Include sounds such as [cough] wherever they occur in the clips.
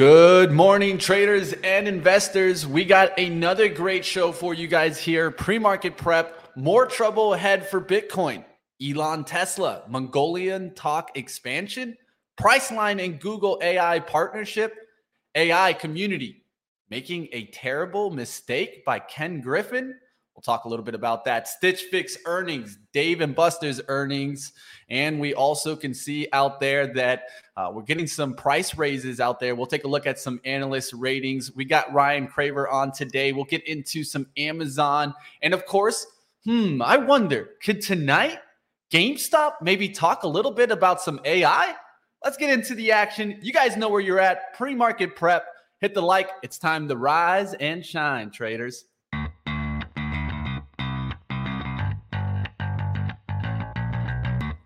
Good morning, traders and investors. We got another great show for you guys here. Pre market prep, more trouble ahead for Bitcoin. Elon Tesla, Mongolian talk expansion, Priceline and Google AI partnership, AI community making a terrible mistake by Ken Griffin. We'll talk a little bit about that. Stitch Fix earnings, Dave and Buster's earnings. And we also can see out there that uh, we're getting some price raises out there. We'll take a look at some analyst ratings. We got Ryan Craver on today. We'll get into some Amazon. And of course, hmm, I wonder could tonight GameStop maybe talk a little bit about some AI? Let's get into the action. You guys know where you're at. Pre market prep. Hit the like. It's time to rise and shine, traders.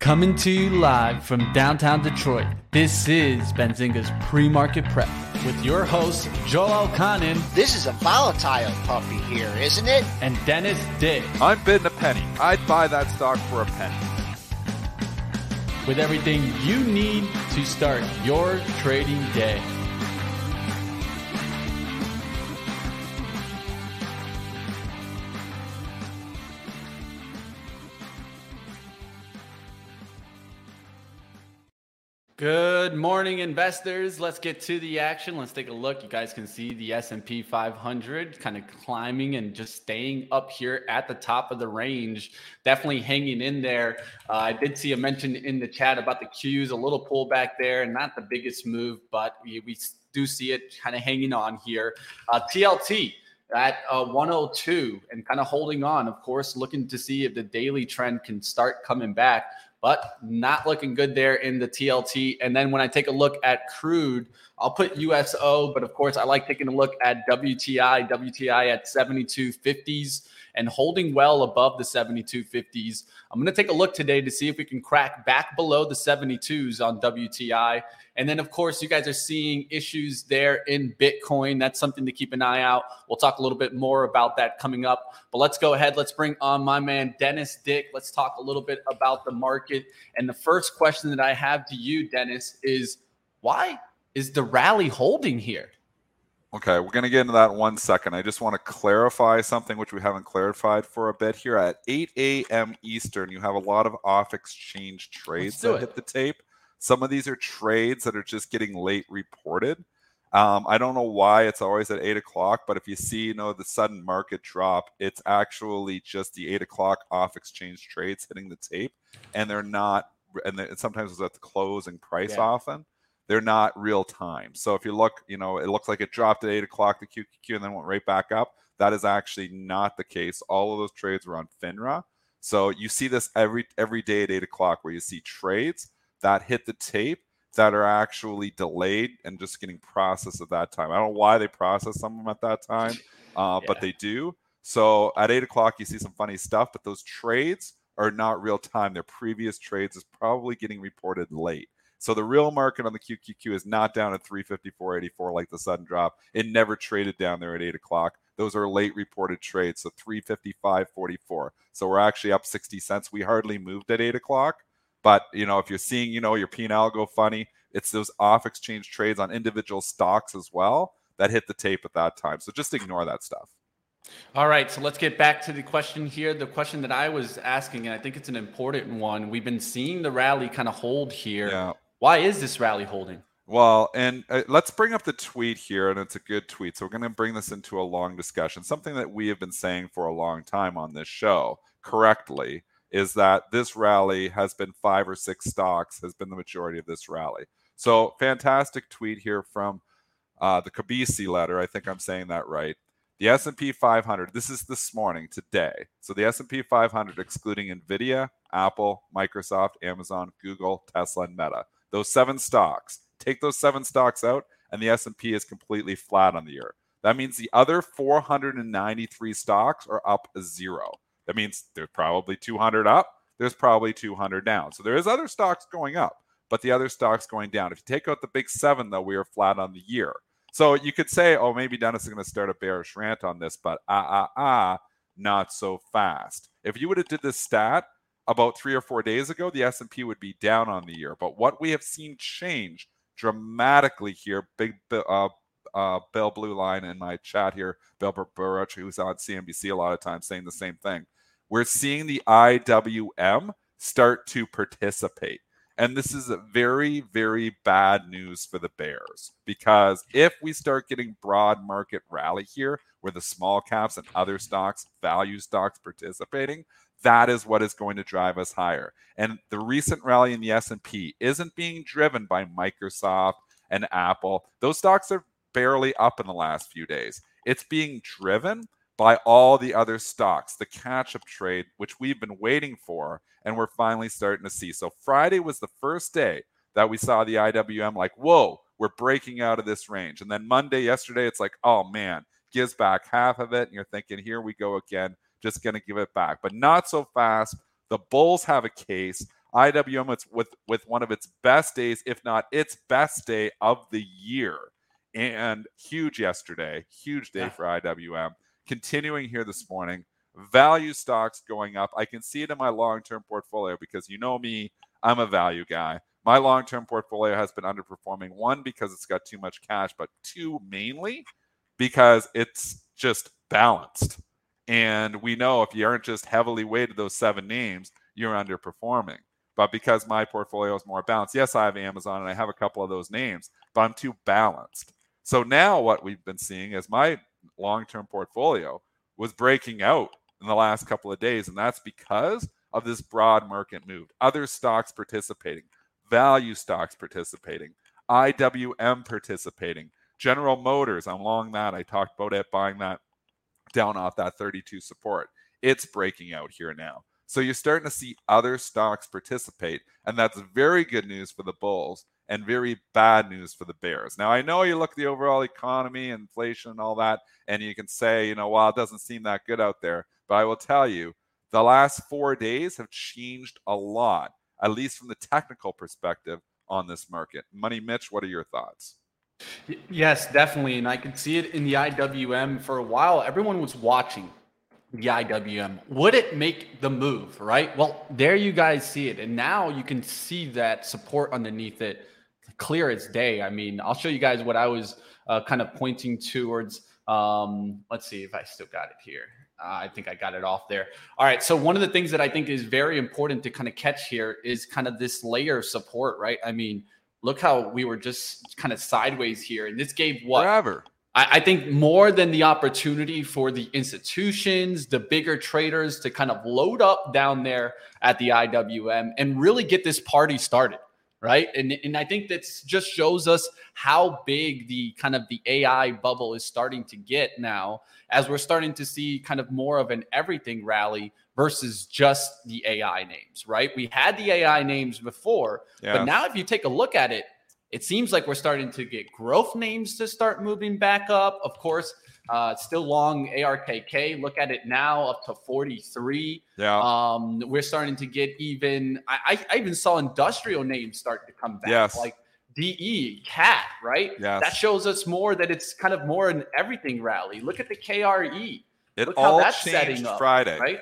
Coming to you live from downtown Detroit, this is Benzinga's Pre-Market Prep with your host, Joel Elconin. This is a volatile puppy here, isn't it? And Dennis Dick. I'm bidding a penny. I'd buy that stock for a penny. With everything you need to start your trading day. Good morning, investors. Let's get to the action. Let's take a look. You guys can see the S&P 500 kind of climbing and just staying up here at the top of the range. Definitely hanging in there. Uh, I did see a mention in the chat about the Qs, a little pullback there, and not the biggest move, but we, we do see it kind of hanging on here. Uh, TLT at uh, 102 and kind of holding on. Of course, looking to see if the daily trend can start coming back but not looking good there in the TLT. And then when I take a look at crude, I'll put USO, but of course, I like taking a look at WTI, WTI at 7250s and holding well above the 7250s. I'm going to take a look today to see if we can crack back below the 72s on WTI. And then, of course, you guys are seeing issues there in Bitcoin. That's something to keep an eye out. We'll talk a little bit more about that coming up. But let's go ahead. Let's bring on my man, Dennis Dick. Let's talk a little bit about the market. And the first question that I have to you, Dennis, is why is the rally holding here? Okay, we're going to get into that in one second. I just want to clarify something which we haven't clarified for a bit here. At 8 a.m. Eastern, you have a lot of off exchange trades that it. hit the tape. Some of these are trades that are just getting late reported. Um, I don't know why it's always at eight o'clock, but if you see, you know, the sudden market drop, it's actually just the eight o'clock off exchange trades hitting the tape, and they're not. And sometimes it's at the closing price yeah. often. They're not real time. So if you look, you know, it looks like it dropped at eight o'clock the QQQ and then went right back up. That is actually not the case. All of those trades were on FINRA. So you see this every every day at eight o'clock where you see trades that hit the tape that are actually delayed and just getting processed at that time. I don't know why they process some of them at that time, [laughs] uh, yeah. but they do. So at eight o'clock, you see some funny stuff, but those trades are not real time. Their previous trades is probably getting reported late. So the real market on the QQQ is not down at 354.84 like the sudden drop. It never traded down there at eight o'clock. Those are late reported trades. So 355.44. So we're actually up 60 cents. We hardly moved at eight o'clock. But you know, if you're seeing, you know, your P&L go funny, it's those off exchange trades on individual stocks as well that hit the tape at that time. So just ignore that stuff. All right, so let's get back to the question here. The question that I was asking, and I think it's an important one. We've been seeing the rally kind of hold here. Yeah. Why is this rally holding? Well, and uh, let's bring up the tweet here, and it's a good tweet. So we're going to bring this into a long discussion. Something that we have been saying for a long time on this show, correctly, is that this rally has been five or six stocks has been the majority of this rally. So fantastic tweet here from uh, the Kobeissi letter. I think I'm saying that right. The S&P 500. This is this morning, today. So the S&P 500, excluding Nvidia, Apple, Microsoft, Amazon, Google, Tesla, and Meta. Those seven stocks. Take those seven stocks out, and the S&P is completely flat on the year. That means the other 493 stocks are up zero. That means there's probably 200 up. There's probably 200 down. So there is other stocks going up, but the other stocks going down. If you take out the big seven, though, we are flat on the year. So you could say, oh, maybe Dennis is going to start a bearish rant on this, but ah, ah, ah, not so fast. If you would have did this stat about three or four days ago, the S&P would be down on the year. But what we have seen change dramatically here. Big uh, uh, Bill Blue Line in my chat here, Bill Baruch, who's on CNBC a lot of times, saying the same thing. We're seeing the IWM start to participate. And this is very, very bad news for the Bears because if we start getting broad market rally here, where the small caps and other stocks, value stocks participating, that is what is going to drive us higher. And the recent rally in the S&P isn't being driven by Microsoft and Apple. Those stocks are barely up in the last few days. It's being driven by all the other stocks, the catch up trade, which we've been waiting for, and we're finally starting to see. So, Friday was the first day that we saw the IWM like, whoa, we're breaking out of this range. And then Monday, yesterday, it's like, oh man, gives back half of it. And you're thinking, here we go again, just going to give it back. But not so fast. The Bulls have a case. IWM it's with with one of its best days, if not its best day of the year and huge yesterday, huge day yeah. for IWM. Continuing here this morning, value stocks going up. I can see it in my long term portfolio because you know me, I'm a value guy. My long term portfolio has been underperforming, one, because it's got too much cash, but two, mainly because it's just balanced. And we know if you aren't just heavily weighted those seven names, you're underperforming. But because my portfolio is more balanced, yes, I have Amazon and I have a couple of those names, but I'm too balanced. So now what we've been seeing is my long-term portfolio was breaking out in the last couple of days, and that's because of this broad market move. Other stocks participating, value stocks participating, IWM participating, General Motors. I'm long that. I talked about it buying that down off that 32 support. It's breaking out here now. So you're starting to see other stocks participate, and that's very good news for the bulls and very bad news for the Bears. Now, I know you look at the overall economy, inflation, and all that, and you can say, you know, well, it doesn't seem that good out there. But I will tell you, the last four days have changed a lot, at least from the technical perspective on this market. Money Mitch, what are your thoughts? Yes, definitely. And I could see it in the IWM for a while. Everyone was watching the IWM. Would it make the move, right? Well, there you guys see it. And now you can see that support underneath it clear as day. I mean, I'll show you guys what I was uh, kind of pointing towards. Um, let's see if I still got it here. Uh, I think I got it off there. All right. So one of the things that I think is very important to kind of catch here is kind of this layer of support, right? I mean, look how we were just kind of sideways here, and this gave what forever. I, I think more than the opportunity for the institutions, the bigger traders to kind of load up down there at the IWM and really get this party started right? And and I think that just shows us how big the kind of the AI bubble is starting to get now, as we're starting to see kind of more of an everything rally versus just the AI names, right? We had the AI names before, yeah. but now if you take a look at it, it seems like we're starting to get growth names to start moving back up. Of course, uh, still long ARKK. Look at it now, up to 43. Yeah. Um, we're starting to get even. I, I even saw industrial names start to come back. Yes. Like DE, CAT, right? Yes. That shows us more that it's kind of more an everything rally. Look at the KRE. It Look all changed up, Friday. Right.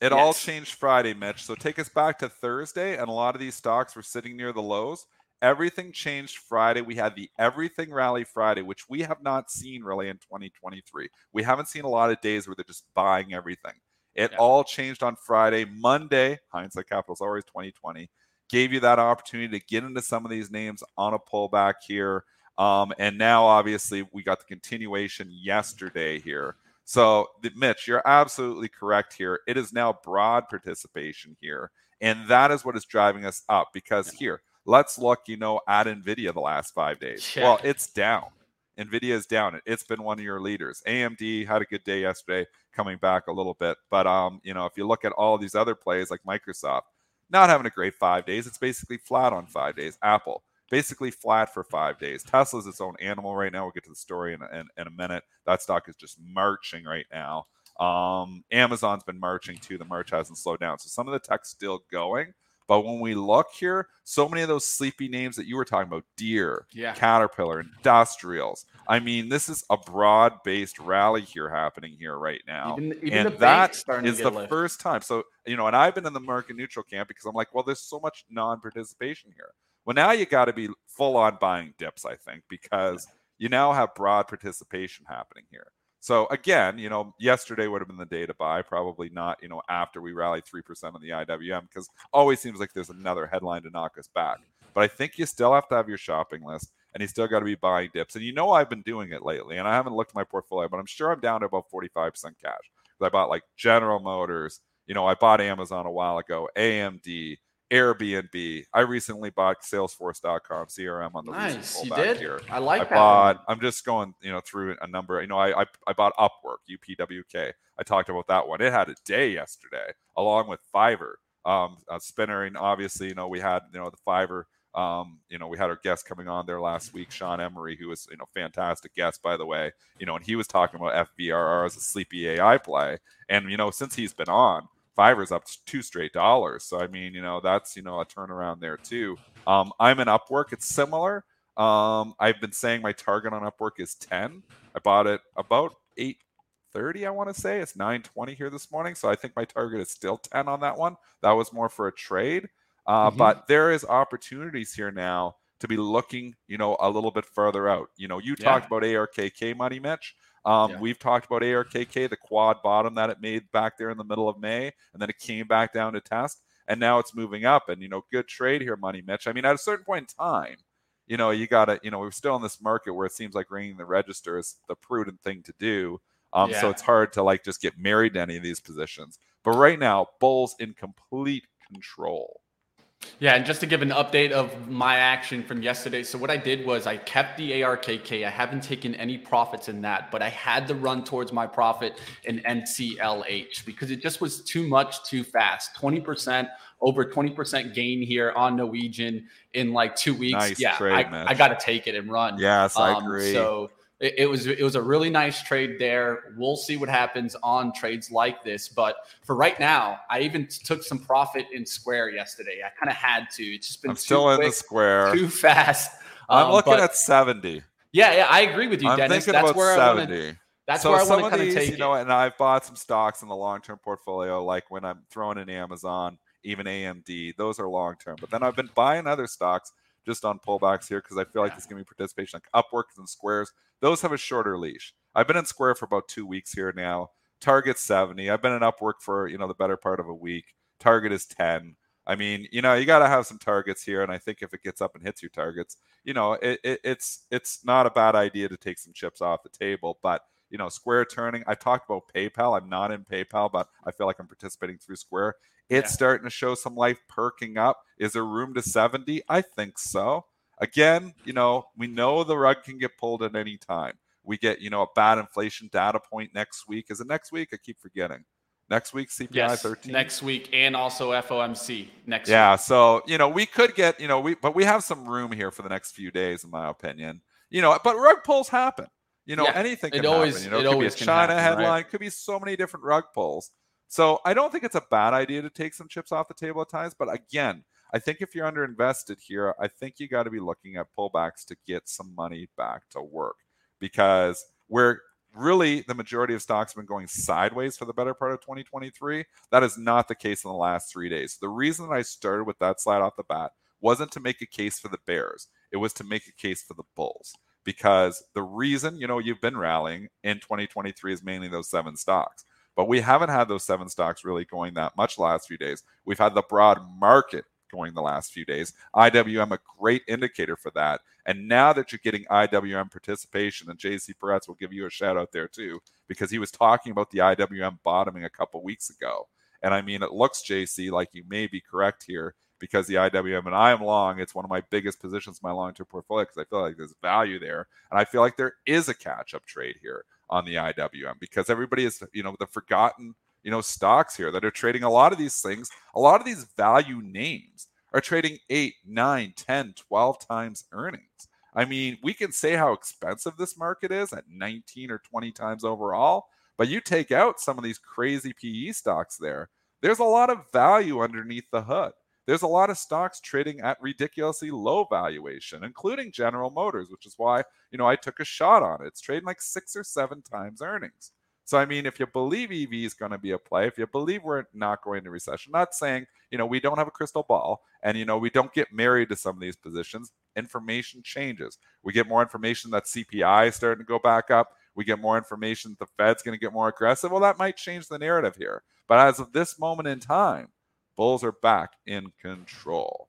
It yes. all changed Friday, Mitch. So take us back to Thursday, and a lot of these stocks were sitting near the lows. Everything changed Friday. We had the Everything Rally Friday, which we have not seen really in 2023. We haven't seen a lot of days where they're just buying everything. It yeah. all changed on Friday. Monday, hindsight capital is always 2020, gave you that opportunity to get into some of these names on a pullback here. Um, and now, obviously, we got the continuation yesterday here. So, Mitch, you're absolutely correct here. It is now broad participation here. And that is what is driving us up because yeah. here, Let's look, you know, at Nvidia the last five days. Yeah. Well, it's down. Nvidia is down. It's been one of your leaders. AMD had a good day yesterday, coming back a little bit. But um, you know, if you look at all these other plays like Microsoft, not having a great five days. It's basically flat on five days. Apple, basically flat for five days. Tesla's its own animal right now. We'll get to the story in, in, in a minute. That stock is just marching right now. Um, Amazon's been marching too. The march hasn't slowed down. So some of the tech's still going. But when we look here, so many of those sleepy names that you were talking about, Deere, yeah. Caterpillar, Industrials. I mean, this is a broad-based rally here happening here right now. Even, even and that is the first time. So, you know, and I've been in the market neutral camp because I'm like, well, there's so much non-participation here. Well, now you got to be full on buying dips, I think, because you now have broad participation happening here. So again, you know, yesterday would have been the day to buy, probably not, you know, after we rallied 3% on the IWM, because always seems like there's another headline to knock us back. But I think you still have to have your shopping list and you still got to be buying dips. And you know, I've been doing it lately, and I haven't looked at my portfolio, but I'm sure I'm down to about 45% cash. I bought like General Motors, you know, I bought Amazon a while ago, AMD, Airbnb. I recently bought Salesforce.com CRM on the nice. You did. Here. I like I that. Bought, one. I'm just going, you know, through a number. You know, I, I I bought Upwork, UPWK. I talked about that one. It had a day yesterday, along with Fiverr. Um, uh, Spinner, and obviously, you know, we had you know the Fiverr. Um, you know, we had our guest coming on there last week, Sean Emery, who was, you know, fantastic guest, by the way. You know, and he was talking about FVRR as a sleepy AI play. And, you know, since he's been on, Fiverr's up two straight dollars. So I mean, you know, that's you know a turnaround there too. Um, I'm in Upwork. It's similar. Um, I've been saying my target on Upwork is 10. I bought it about 830, I want to say. It's 920 here this morning. So I think my target is still 10 on that one. That was more for a trade. Uh, mm-hmm. But there is opportunities here now to be looking, you know, a little bit further out. You know, you yeah. talked about ARKK money, Mitch. Um, yeah. We've talked about ARKK, the quad bottom that it made back there in the middle of May, and then it came back down to test, and now it's moving up. And you know, good trade here, Money Mitch. I mean, at a certain point in time, you know, you got to, you know, we're still in this market where it seems like ringing the register is the prudent thing to do. Um, yeah. So it's hard to like just get married to any of these positions. But right now, Bulls in complete control. Yeah, and just to give an update of my action from yesterday. So what I did was I kept the ARKK. I haven't taken any profits in that, but I had to run towards my profit in NCLH because it just was too much too fast. 20% over 20% gain here on Norwegian in like 2 weeks. Nice yeah, trade, I, I got to take it and run. Yes, I um, agree. So it, it, was it was a really nice trade there. We'll see what happens on trades like this, but for right now, I even took some profit in Square yesterday. I kind of had to. It's just been I'm still quick, in the Square too fast. I'm um, looking at 70. Yeah, yeah, I agree with you, I'm Dennis. That's where 70. I want to. That's so where I some want to kind of take you know, it. and I've bought some stocks in the long-term portfolio, like when I'm throwing in Amazon, even AMD. Those are long-term. But then I've been buying other stocks just on pullbacks here because I feel like going to be participation like Upworks and Squares. Those have a shorter leash. I've been in Square for about two weeks here now. Target 70. I've been in Upwork for you know the better part of a week. Target is 10. I mean, you know, you got to have some targets here, and I think if it gets up and hits your targets, you know, it, it, it's it's not a bad idea to take some chips off the table. But you know, Square turning. I talked about PayPal. I'm not in PayPal, but I feel like I'm participating through Square. It's yeah. starting to show some life perking up. Is there room to 70? I think so. Again, you know, we know the rug can get pulled at any time. We get, you know, a bad inflation data point next week. Is it next week? I keep forgetting. Next week, CPI yes, 13. Next week, and also FOMC next yeah, week. so, you know, we could get, you know, we, but we have some room here for the next few days, in my opinion. You know, but rug pulls happen. You know, yeah, anything can it always, happen. You know, it, it could be a China happen, headline, right? could be so many different rug pulls. So I don't think it's a bad idea to take some chips off the table at times. But again, I think if you're underinvested here, I think you got to be looking at pullbacks to get some money back to work because where really the majority of stocks have been going sideways for the better part of 2023. That is not the case in the last three days. The reason that I started with that slide off the bat wasn't to make a case for the Bears, it was to make a case for the Bulls. Because the reason, you know, you've been rallying in 2023 is mainly those seven stocks. But we haven't had those seven stocks really going that much last few days. We've had the broad market going the last few days. IWM a great indicator for that. And now that you're getting IWM participation, and JC Peretz will give you a shout out there too, because he was talking about the IWM bottoming a couple weeks ago. And I mean, it looks, JC, like you may be correct here because the IWM and I am long. It's one of my biggest positions in my long term portfolio because I feel like there's value there. And I feel like there is a catch up trade here on the IWM because everybody is, you know, the forgotten you know, stocks here that are trading a lot of these things. A lot of these value names are trading 8, 9, 10, 12 times earnings. I mean, we can say how expensive this market is at 19 or 20 times overall, but you take out some of these crazy PE stocks there, there's a lot of value underneath the hood. There's a lot of stocks trading at ridiculously low valuation, including General Motors, which is why, you know, I took a shot on it. It's trading like six or seven times earnings. So I mean, if you believe EV is going to be a play, if you believe we're not going to recession, not saying you know we don't have a crystal ball, and you know we don't get married to some of these positions. Information changes. We get more information that CPI is starting to go back up. We get more information that the Fed's going to get more aggressive. Well, that might change the narrative here. But as of this moment in time, Bulls are back in control.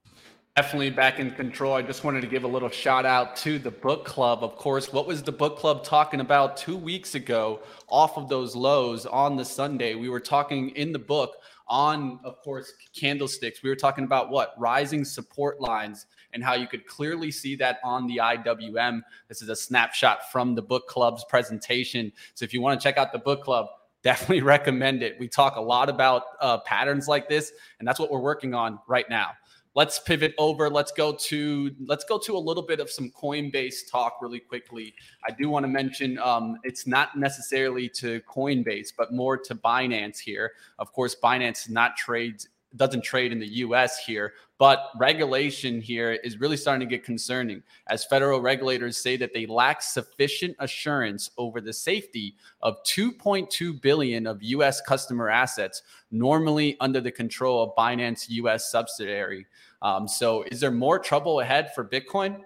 Definitely back in control. I just wanted to give a little shout out to the book club. Of course, what was the book club talking about two weeks ago off of those lows on the Sunday? We were talking in the book on, of course, candlesticks. We were talking about what? Rising support lines and how you could clearly see that on the IWM. This is a snapshot from the book club's presentation. So if you want to check out the book club, definitely [laughs] recommend it. We talk a lot about uh, patterns like this, and that's what we're working on right now. Let's pivot over. Let's go to let's go to a little bit of some coinbase talk really quickly. I do want to mention um, it's not necessarily to coinbase but more to binance here. Of course binance not trades doesn't trade in the US here, but regulation here is really starting to get concerning as federal regulators say that they lack sufficient assurance over the safety of 2.2 billion of US customer assets normally under the control of Binance US subsidiary. Um, so is there more trouble ahead for Bitcoin?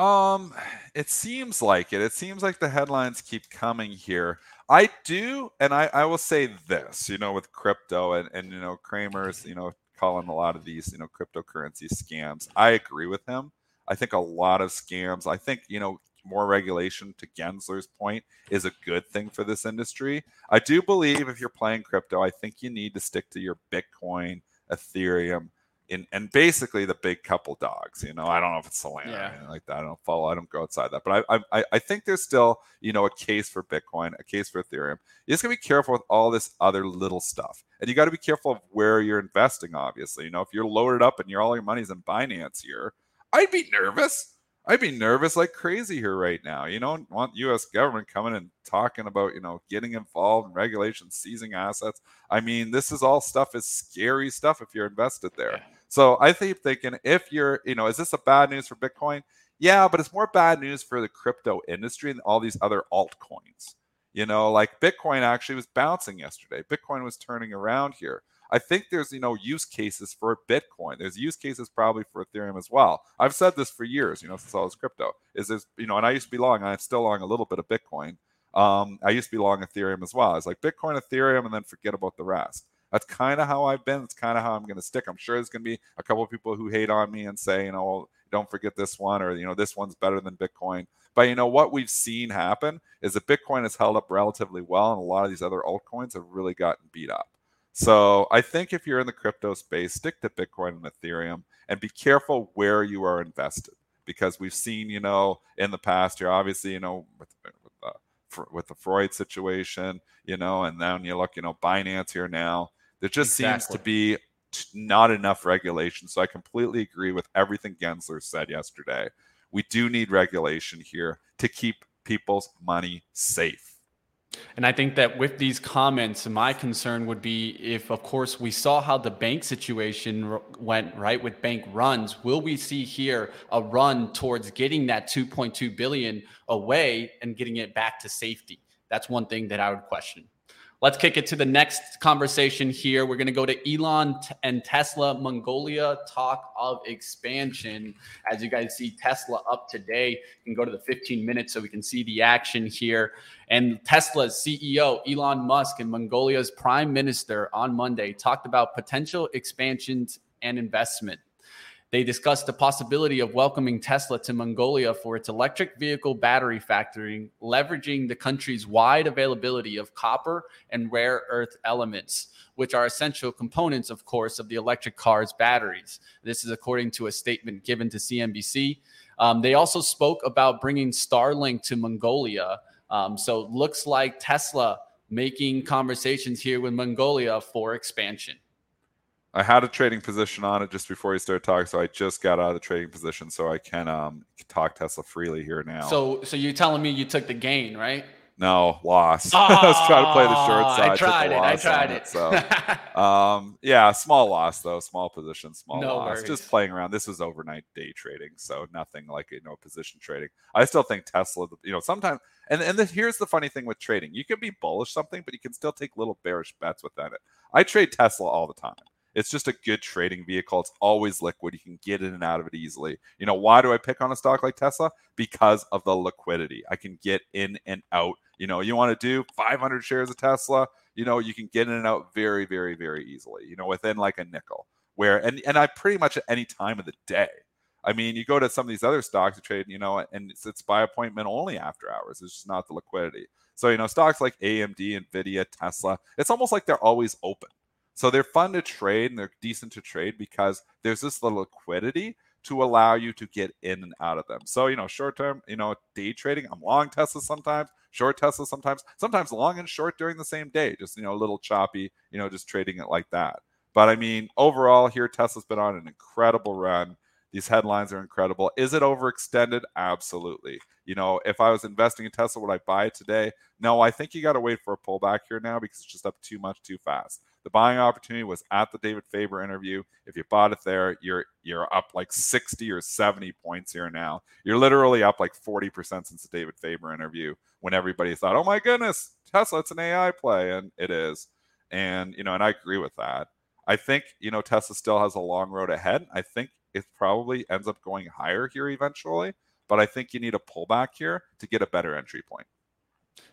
Um, it seems like it. It seems like the headlines keep coming here. I do, and I, I will say this, you know, with crypto and, and you know, Cramer's, you know, calling a lot of these, you know, cryptocurrency scams. I agree with him. I think a lot of scams, I think, you know, more regulation to Gensler's point is a good thing for this industry. I do believe if you're playing crypto, I think you need to stick to your Bitcoin, Ethereum, in, and basically the big couple dogs. You know, I don't know if it's Solana yeah. or anything like that. I don't follow. I don't go outside that. But I, I I think there's still you know a case for Bitcoin, a case for Ethereum. You just gotta be careful with all this other little stuff, and you got to be careful of where you're investing. Obviously, you know, if you're loaded up and you're all your money's in Binance here, I'd be nervous. I'd be nervous like crazy here right now. You don't want U.S. government coming and talking about you know getting involved in regulations, seizing assets. I mean, this is all stuff is scary stuff if you're invested there. Yeah. So I keep thinking if you're, you know, is this a bad news for Bitcoin? Yeah, but it's more bad news for the crypto industry and all these other altcoins. You know, like Bitcoin actually was bouncing yesterday. Bitcoin was turning around here. I think there's, you know, use cases for Bitcoin. There's use cases probably for Ethereum as well. I've said this for years, you know, since all this crypto. Is this, you know, and I used to be long, I'm still long a little bit of Bitcoin. Um, I used to be long Ethereum as well. It's like Bitcoin, Ethereum, and then forget about the rest. That's kind of how I've been. It's kind of how I'm going to stick. I'm sure there's going to be a couple of people who hate on me and say, you know, don't forget this one, or you know, this one's better than Bitcoin. But you know what we've seen happen is that Bitcoin has held up relatively well, and a lot of these other altcoins have really gotten beat up. So I think if you're in the crypto space, stick to Bitcoin and Ethereum, and be careful where you are invested because we've seen, you know, in the past here, obviously, you know, with, with, uh, with the Freud situation, you know, and then you look, you know, Binance here now there just exactly. seems to be not enough regulation. So I completely agree with everything Gensler said yesterday. We do need regulation here to keep people's money safe. And I think that with these comments, my concern would be if, of course, we saw how the bank situation went, right, with bank runs, will we see here a run towards getting that 2.2 billion away and getting it back to safety? That's one thing that I would question. Let's kick it to the next conversation here. We're going to go to Elon and Tesla Mongolia talk of expansion. As you guys see, Tesla up today. You can go to the 15 minutes so we can see the action here. And Tesla's CEO, Elon Musk, and Mongolia's prime minister on Monday talked about potential expansions and investment. They discussed the possibility of welcoming Tesla to Mongolia for its electric vehicle battery factory, leveraging the country's wide availability of copper and rare earth elements, which are essential components, of course, of the electric car's batteries. This is according to a statement given to CNBC. Um, they also spoke about bringing Starlink to Mongolia. Um, so it looks like Tesla making conversations here with Mongolia for expansion. I had a trading position on it just before you started talking, so I just got out of the trading position, so I can um talk Tesla freely here now. So, so you're telling me you took the gain, right? No, loss. [laughs] Oh, I was trying to play the short side. I tried it. I tried it. it. So, [laughs] um, yeah, small loss though. Small position, small no loss. Worries. Just playing around. This was overnight day trading, so nothing like you know position trading. I still think Tesla. You know, sometimes and and the, here's the funny thing with trading: you can be bullish something, but you can still take little bearish bets within it. I trade Tesla all the time. It's just a good trading vehicle. It's always liquid. You can get in and out of it easily. You know, why do I pick on a stock like Tesla? Because of the liquidity. I can get in and out. You know, you want to do 500 shares of Tesla, you know, you can get in and out very, very, very easily, you know, within like a nickel. Where, and, and I pretty much at any time of the day. I mean, you go to some of these other stocks to trade, you know, and it's, it's by appointment only after hours. It's just not the liquidity. So, you know, stocks like AMD, Nvidia, Tesla, it's almost like they're always open. So they're fun to trade and they're decent to trade because there's this little liquidity to allow you to get in and out of them. So, you know, short term, you know, day trading, I'm long Tesla sometimes, short Tesla sometimes, sometimes long and short during the same day, just, you know, a little choppy, you know, just trading it like that. But I mean, overall, here, Tesla's been on an incredible run. These headlines are incredible. Is it overextended? Absolutely. You know, if I was investing in Tesla, would I buy it today? No, I think you got to wait for a pullback here now because it's just up too much too fast. The buying opportunity was at the David Faber interview. If you bought it there, you're you're up like 60 or 70 points here now. You're literally up like 40% since the David Faber interview when everybody thought, "Oh my goodness, Tesla, it's an AI play." And it is. And you know, and I agree with that. I think, you know, Tesla still has a long road ahead. I think it probably ends up going higher here eventually, but I think you need a pullback here to get a better entry point.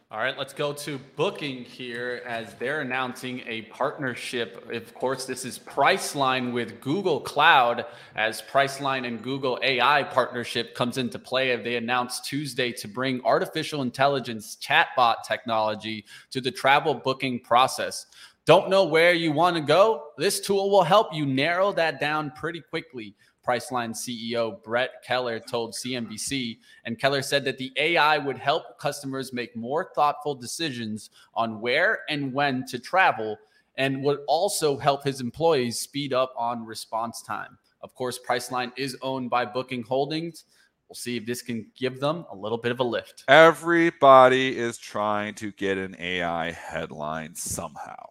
All right, let's go to booking here as they're announcing a partnership. Of course, this is Priceline with Google Cloud as Priceline and Google AI partnership comes into play. They announced Tuesday to bring artificial intelligence chatbot technology to the travel booking process. Don't know where you want to go? This tool will help you narrow that down pretty quickly. Priceline CEO Brett Keller told CNBC. And Keller said that the AI would help customers make more thoughtful decisions on where and when to travel and would also help his employees speed up on response time. Of course, Priceline is owned by Booking Holdings. We'll see if this can give them a little bit of a lift. Everybody is trying to get an AI headline somehow.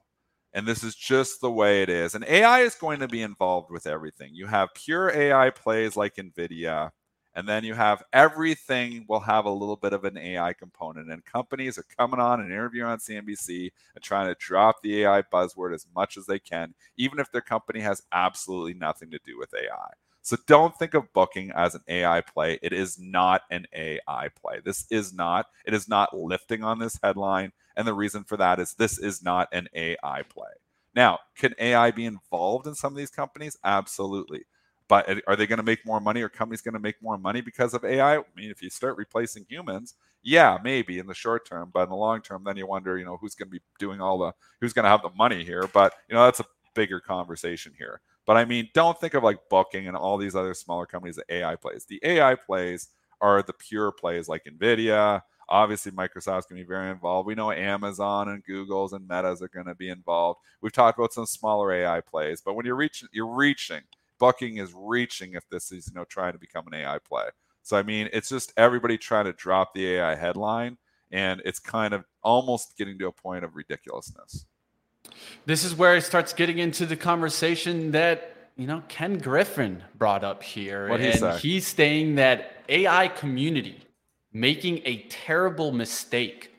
And this is just the way it is. And AI is going to be involved with everything. You have pure AI plays like NVIDIA, and then you have everything will have a little bit of an AI component. And companies are coming on and interviewing on CNBC and trying to drop the AI buzzword as much as they can, even if their company has absolutely nothing to do with AI. So don't think of booking as an AI play. It is not an AI play. This is not. It is not lifting on this headline. And the reason for that is this is not an AI play. Now, can AI be involved in some of these companies? Absolutely. But are they going to make more money or companies going to make more money because of AI? I mean, if you start replacing humans, yeah, maybe in the short term, but in the long term, then you wonder, you know, who's going to be doing all the, who's going to have the money here? But, you know, that's a bigger conversation here. But I mean, don't think of like Booking and all these other smaller companies that AI plays. The AI plays are the pure plays like NVIDIA, Obviously, Microsoft's going to be very involved. We know Amazon and Google's and Meta's are going to be involved. We've talked about some smaller AI plays, but when you're reaching, you're reaching. Booking is reaching if this is you know trying to become an AI play. So I mean, it's just everybody trying to drop the AI headline, and it's kind of almost getting to a point of ridiculousness. This is where it starts getting into the conversation that you know Ken Griffin brought up here, what and he's saying that AI community making a terrible mistake.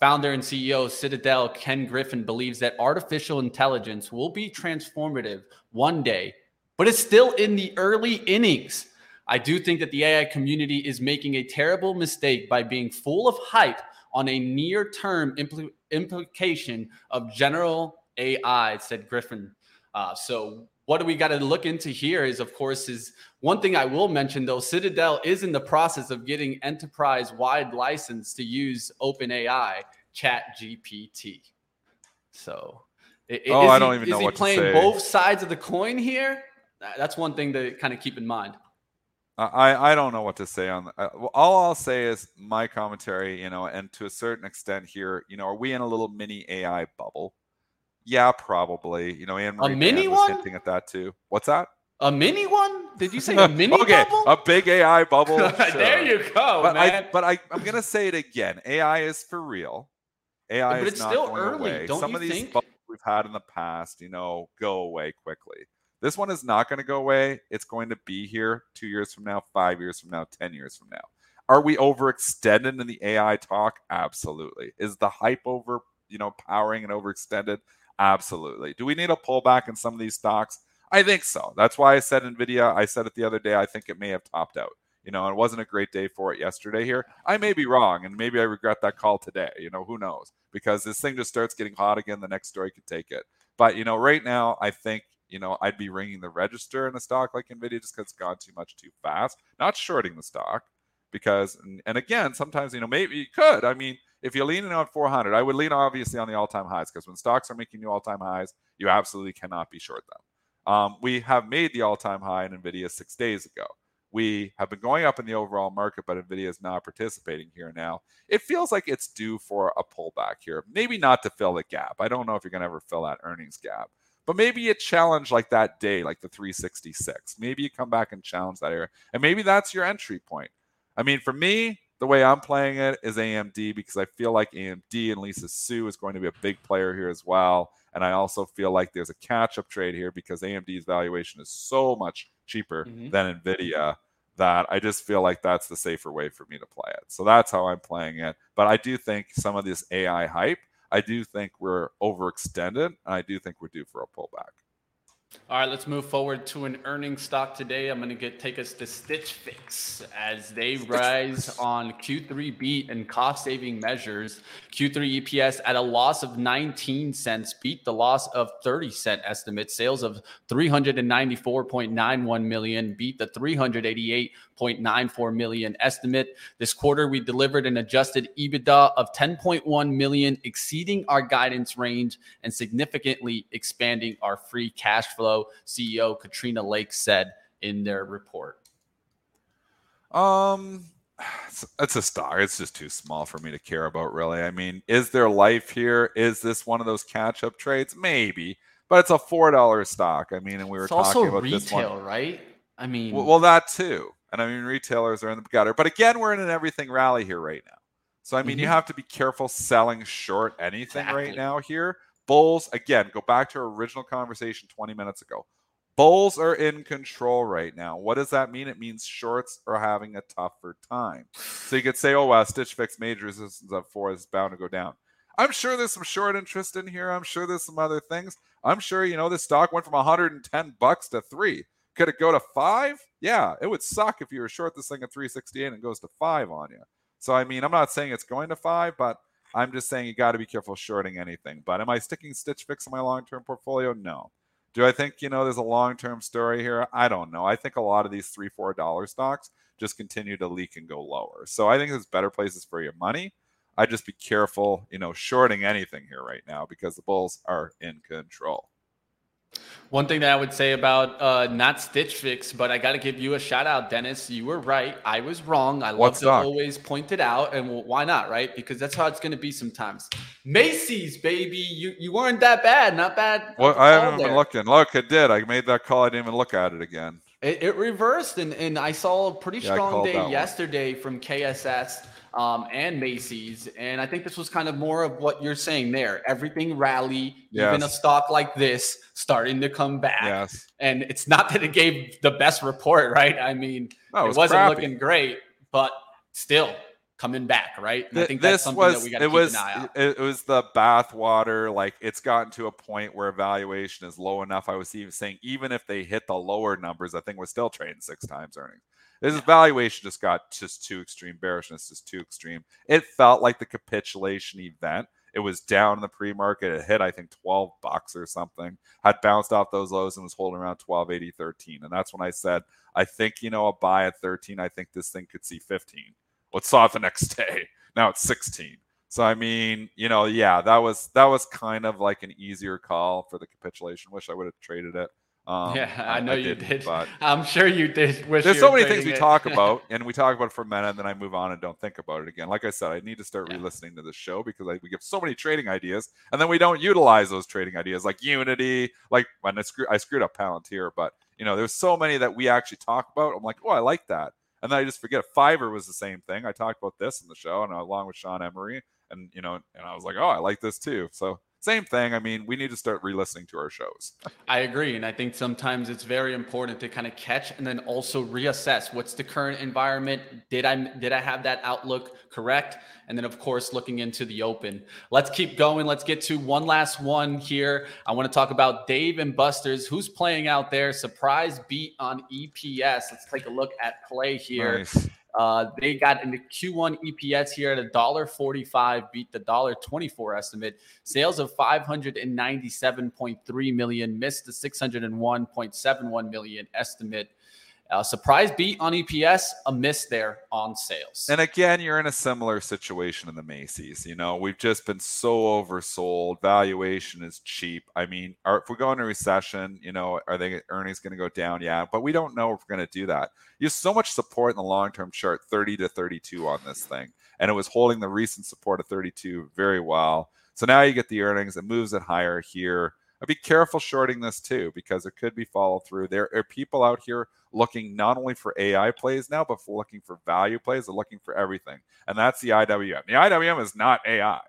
Founder and CEO Citadel Ken Griffin believes that artificial intelligence will be transformative one day, but it's still in the early innings. I do think that the AI community is making a terrible mistake by being full of hype on a near term impl- implication of general AI, said Griffin. Uh, so what do we got to look into here is of course is one thing i will mention though citadel is in the process of getting enterprise wide license to use openai chat gpt so oh, I don't even know what playing to say. both sides of the coin here that's one thing to kind of keep in mind I, I don't know what to say on uh, that. All I'll say is my commentary, you know, and to a certain extent here, you know, are we in a little mini AI bubble? Yeah, probably. You know, and a mini was one? hinting at that too. What's that? A mini one? Did you say a [laughs] mini okay, bubble? a big AI bubble. [laughs] there you go, but man. I, but I, I'm gonna say it again. AI is for real. AI but is it's not still going early. away. Don't Some you of these think? bubbles we've had in the past, you know, go away quickly. This one is not going to go away. It's going to be here two years from now, five years from now, ten years from now. Are we overextended in the AI talk? Absolutely. Is the hype over, you know, powering and overextended? Absolutely. Do we need a pullback in some of these stocks? I think so. That's why I said Nvidia. I said it the other day. I think it may have topped out. You know, it wasn't a great day for it yesterday here. I may be wrong, and maybe I regret that call today. You know, who knows? Because this thing just starts getting hot again. The next story could take it. But you know, right now, I think you know I'd be ringing the register in a stock like Nvidia just because it's gone too much too fast. Not shorting the stock because, and, again, sometimes you know maybe you could. I mean, if you're leaning on 400, I would lean obviously on the all-time highs because when stocks are making new all-time highs, you absolutely cannot be short them. Um, we have made the all-time high in Nvidia six days ago. We have been going up in the overall market, but Nvidia is not participating here now. It feels like it's due for a pullback here. Maybe not to fill the gap. I don't know if you're going to ever fill that earnings gap, but maybe you challenge like that day, like the 366. Maybe you come back and challenge that area, and maybe that's your entry point. I mean, for me, the way I'm playing it is AMD because I feel like AMD and Lisa Su is going to be a big player here as well. And I also feel like there's a catch up trade here because AMD's valuation is so much cheaper mm-hmm. than NVIDIA that I just feel like that's the safer way for me to play it. So that's how I'm playing it. But I do think some of this AI hype, I do think we're overextended. I do think we're due for a pullback. All right, let's move forward to an earnings stock today. I'm going to get take us to Stitch Fix as they rise on Q3 beat and cost saving measures. Q3 EPS at a loss of 19 cents beat the loss of 30 cent estimate. Sales of 394.91 million beat the 388.94 million estimate. This quarter we delivered an adjusted EBITDA of 10.1 million, exceeding our guidance range and significantly expanding our free cash flow. CEO Katrina Lake said in their report. Um, it's, it's, a stock. It's just too small for me to care about, really. I mean, is there life here? Is this one of those catch-up trades? Maybe, but it's a four dollar stock. I mean, and we were it's talking also about retail, this one, right? I mean, well, well, that too. And I mean, retailers are in the gutter. But again, we're in an everything rally here right now. So I mean, mm-hmm. you have to be careful selling short anything exactly. right now here. Bulls, again, go back to our original conversation 20 minutes ago. Bulls are in control right now. What does that mean? It means shorts are having a tougher time. So you could say, oh, well, Stitch Fix major resistance at four is bound to go down. I'm sure there's some short interest in here. I'm sure there's some other things. I'm sure, you know, this stock went from 110 bucks to three. Could it go to five? Yeah, it would suck if you were short this thing at 368 and goes to five on you. So, I mean, I'm not saying it's going to five, but I'm just saying you got to be careful shorting anything. But am I sticking Stitch Fix in my long term portfolio? No. Do I think, you know, there's a long term story here? I don't know. I think a lot of these three, four dollar stocks just continue to leak and go lower. So I think there's better places for your money. I just be careful, you know, shorting anything here right now because the bulls are in control. One thing that I would say about uh, not Stitch Fix, but I got to give you a shout out, Dennis. You were right. I was wrong. I love to always point it out, and well, why not, right? Because that's how it's going to be sometimes. Macy's, baby, you you weren't that bad. Not bad. Well, I haven't there. been looking. Look, it did. I made that call. I didn't even look at it again. It, it reversed, and, and I saw a pretty yeah, strong day yesterday one. from KSS um, and Macy's. And I think this was kind of more of what you're saying there. Everything rally, yes. even a stock like this starting to come back. Yes. And it's not that it gave the best report, right? I mean, no, it, was not looking great, but still coming back, right? And I think this was, it was, It was the bathwater. Like it's gotten to a point where evaluation is low enough. I was even saying, even if they hit the lower numbers, I think we're still trading six times earnings. This valuation just got just too extreme. Bearishness is too extreme. It felt like the capitulation event. It was down in the pre-market. It hit, I think, 12 bucks or something. Had bounced off those lows and was holding around 12, 80, 13. And that's when I said, I think, you know, a buy at 13. I think this thing could see 15. Well, it saw it the next [laughs] day. Now it's 16. So I mean, you know, yeah, that was that was kind of like an easier call for the capitulation. Wish I would have traded it. Um, yeah, I know I you did. But I'm sure you did. there's so many things we it. talk [laughs] about, and we talk about it for a minute, and then I move on and don't think about it again. Like I said, I need to start yeah. re-listening to the show because I, we give so many trading ideas, and then we don't utilize those trading ideas, like Unity. Like when I, screw, I screwed up Palantir, but You know, there's so many that we actually talk about. I'm like, oh, I like that. And then I just forget Fiverr was the same thing. I talked about this in the show and along with Sean Emery. And you know, and I was like, oh, I like this too. So same thing. I mean, we need to start re-listening to our shows. [laughs] I agree, and I think sometimes it's very important to kind of catch and then also reassess what's the current environment. Did I did I have that outlook correct? And then of course looking into the open. Let's keep going. Let's get to one last one here. I want to talk about Dave and Buster's. Who's playing out there? Surprise beat on EPS. Let's take a look at play here. Nice. Uh, they got in the Q1 EPS here at a dollar forty-five, beat the dollar twenty-four estimate. Sales of five hundred and ninety-seven point three million, missed the six hundred and one point seven one million estimate. Uh, surprise beat on EPS, a miss there on sales. And again, you're in a similar situation in the Macy's. You know, we've just been so oversold. Valuation is cheap. I mean, are, if we go into recession, you know, are they earnings going to go down? Yeah, but we don't know if we're going to do that. You have so much support in the long term chart, 30 to 32 on this thing, and it was holding the recent support of 32 very well. So now you get the earnings. It moves it higher here. I'd be careful shorting this too because it could be follow through. There are people out here looking not only for AI plays now, but for looking for value plays. They're looking for everything, and that's the IWM. The IWM is not AI.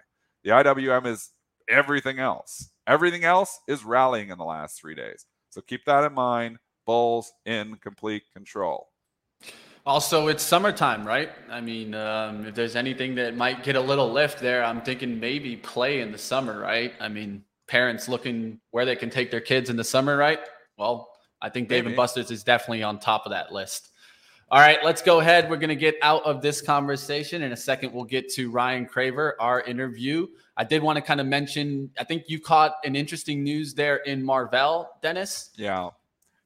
The IWM is everything else. Everything else is rallying in the last three days. So keep that in mind. Bulls in complete control. Also, it's summertime, right? I mean, um, if there's anything that might get a little lift there, I'm thinking maybe play in the summer, right? I mean, parents looking where they can take their kids in the summer, right? Well, I think Dave Maybe. and Buster's is definitely on top of that list. All right, let's go ahead. We're going to get out of this conversation. In a second, we'll get to Ryan Craver, our interview. I did want to kind of mention, I think you caught an interesting news there in Marvell, Dennis. Yeah.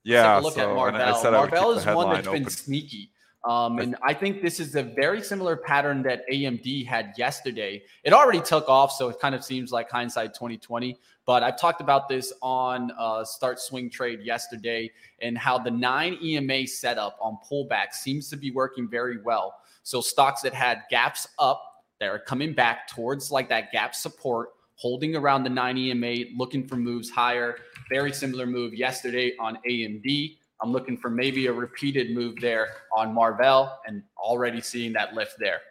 Yeah. look so, at Marvell. Marvell is one that's open. been sneaky. Um, and I think this is a very similar pattern that AMD had yesterday. It already took off, so it kind of seems like hindsight 2020. But I've talked about this on uh, Start Swing Trade yesterday and how the nine EMA setup on pullback seems to be working very well. So stocks that had gaps up, that are coming back towards like that gap support, holding around the nine EMA, looking for moves higher. Very similar move yesterday on AMD. I'm looking for maybe a repeated move there on Marvell and already seeing that lift there.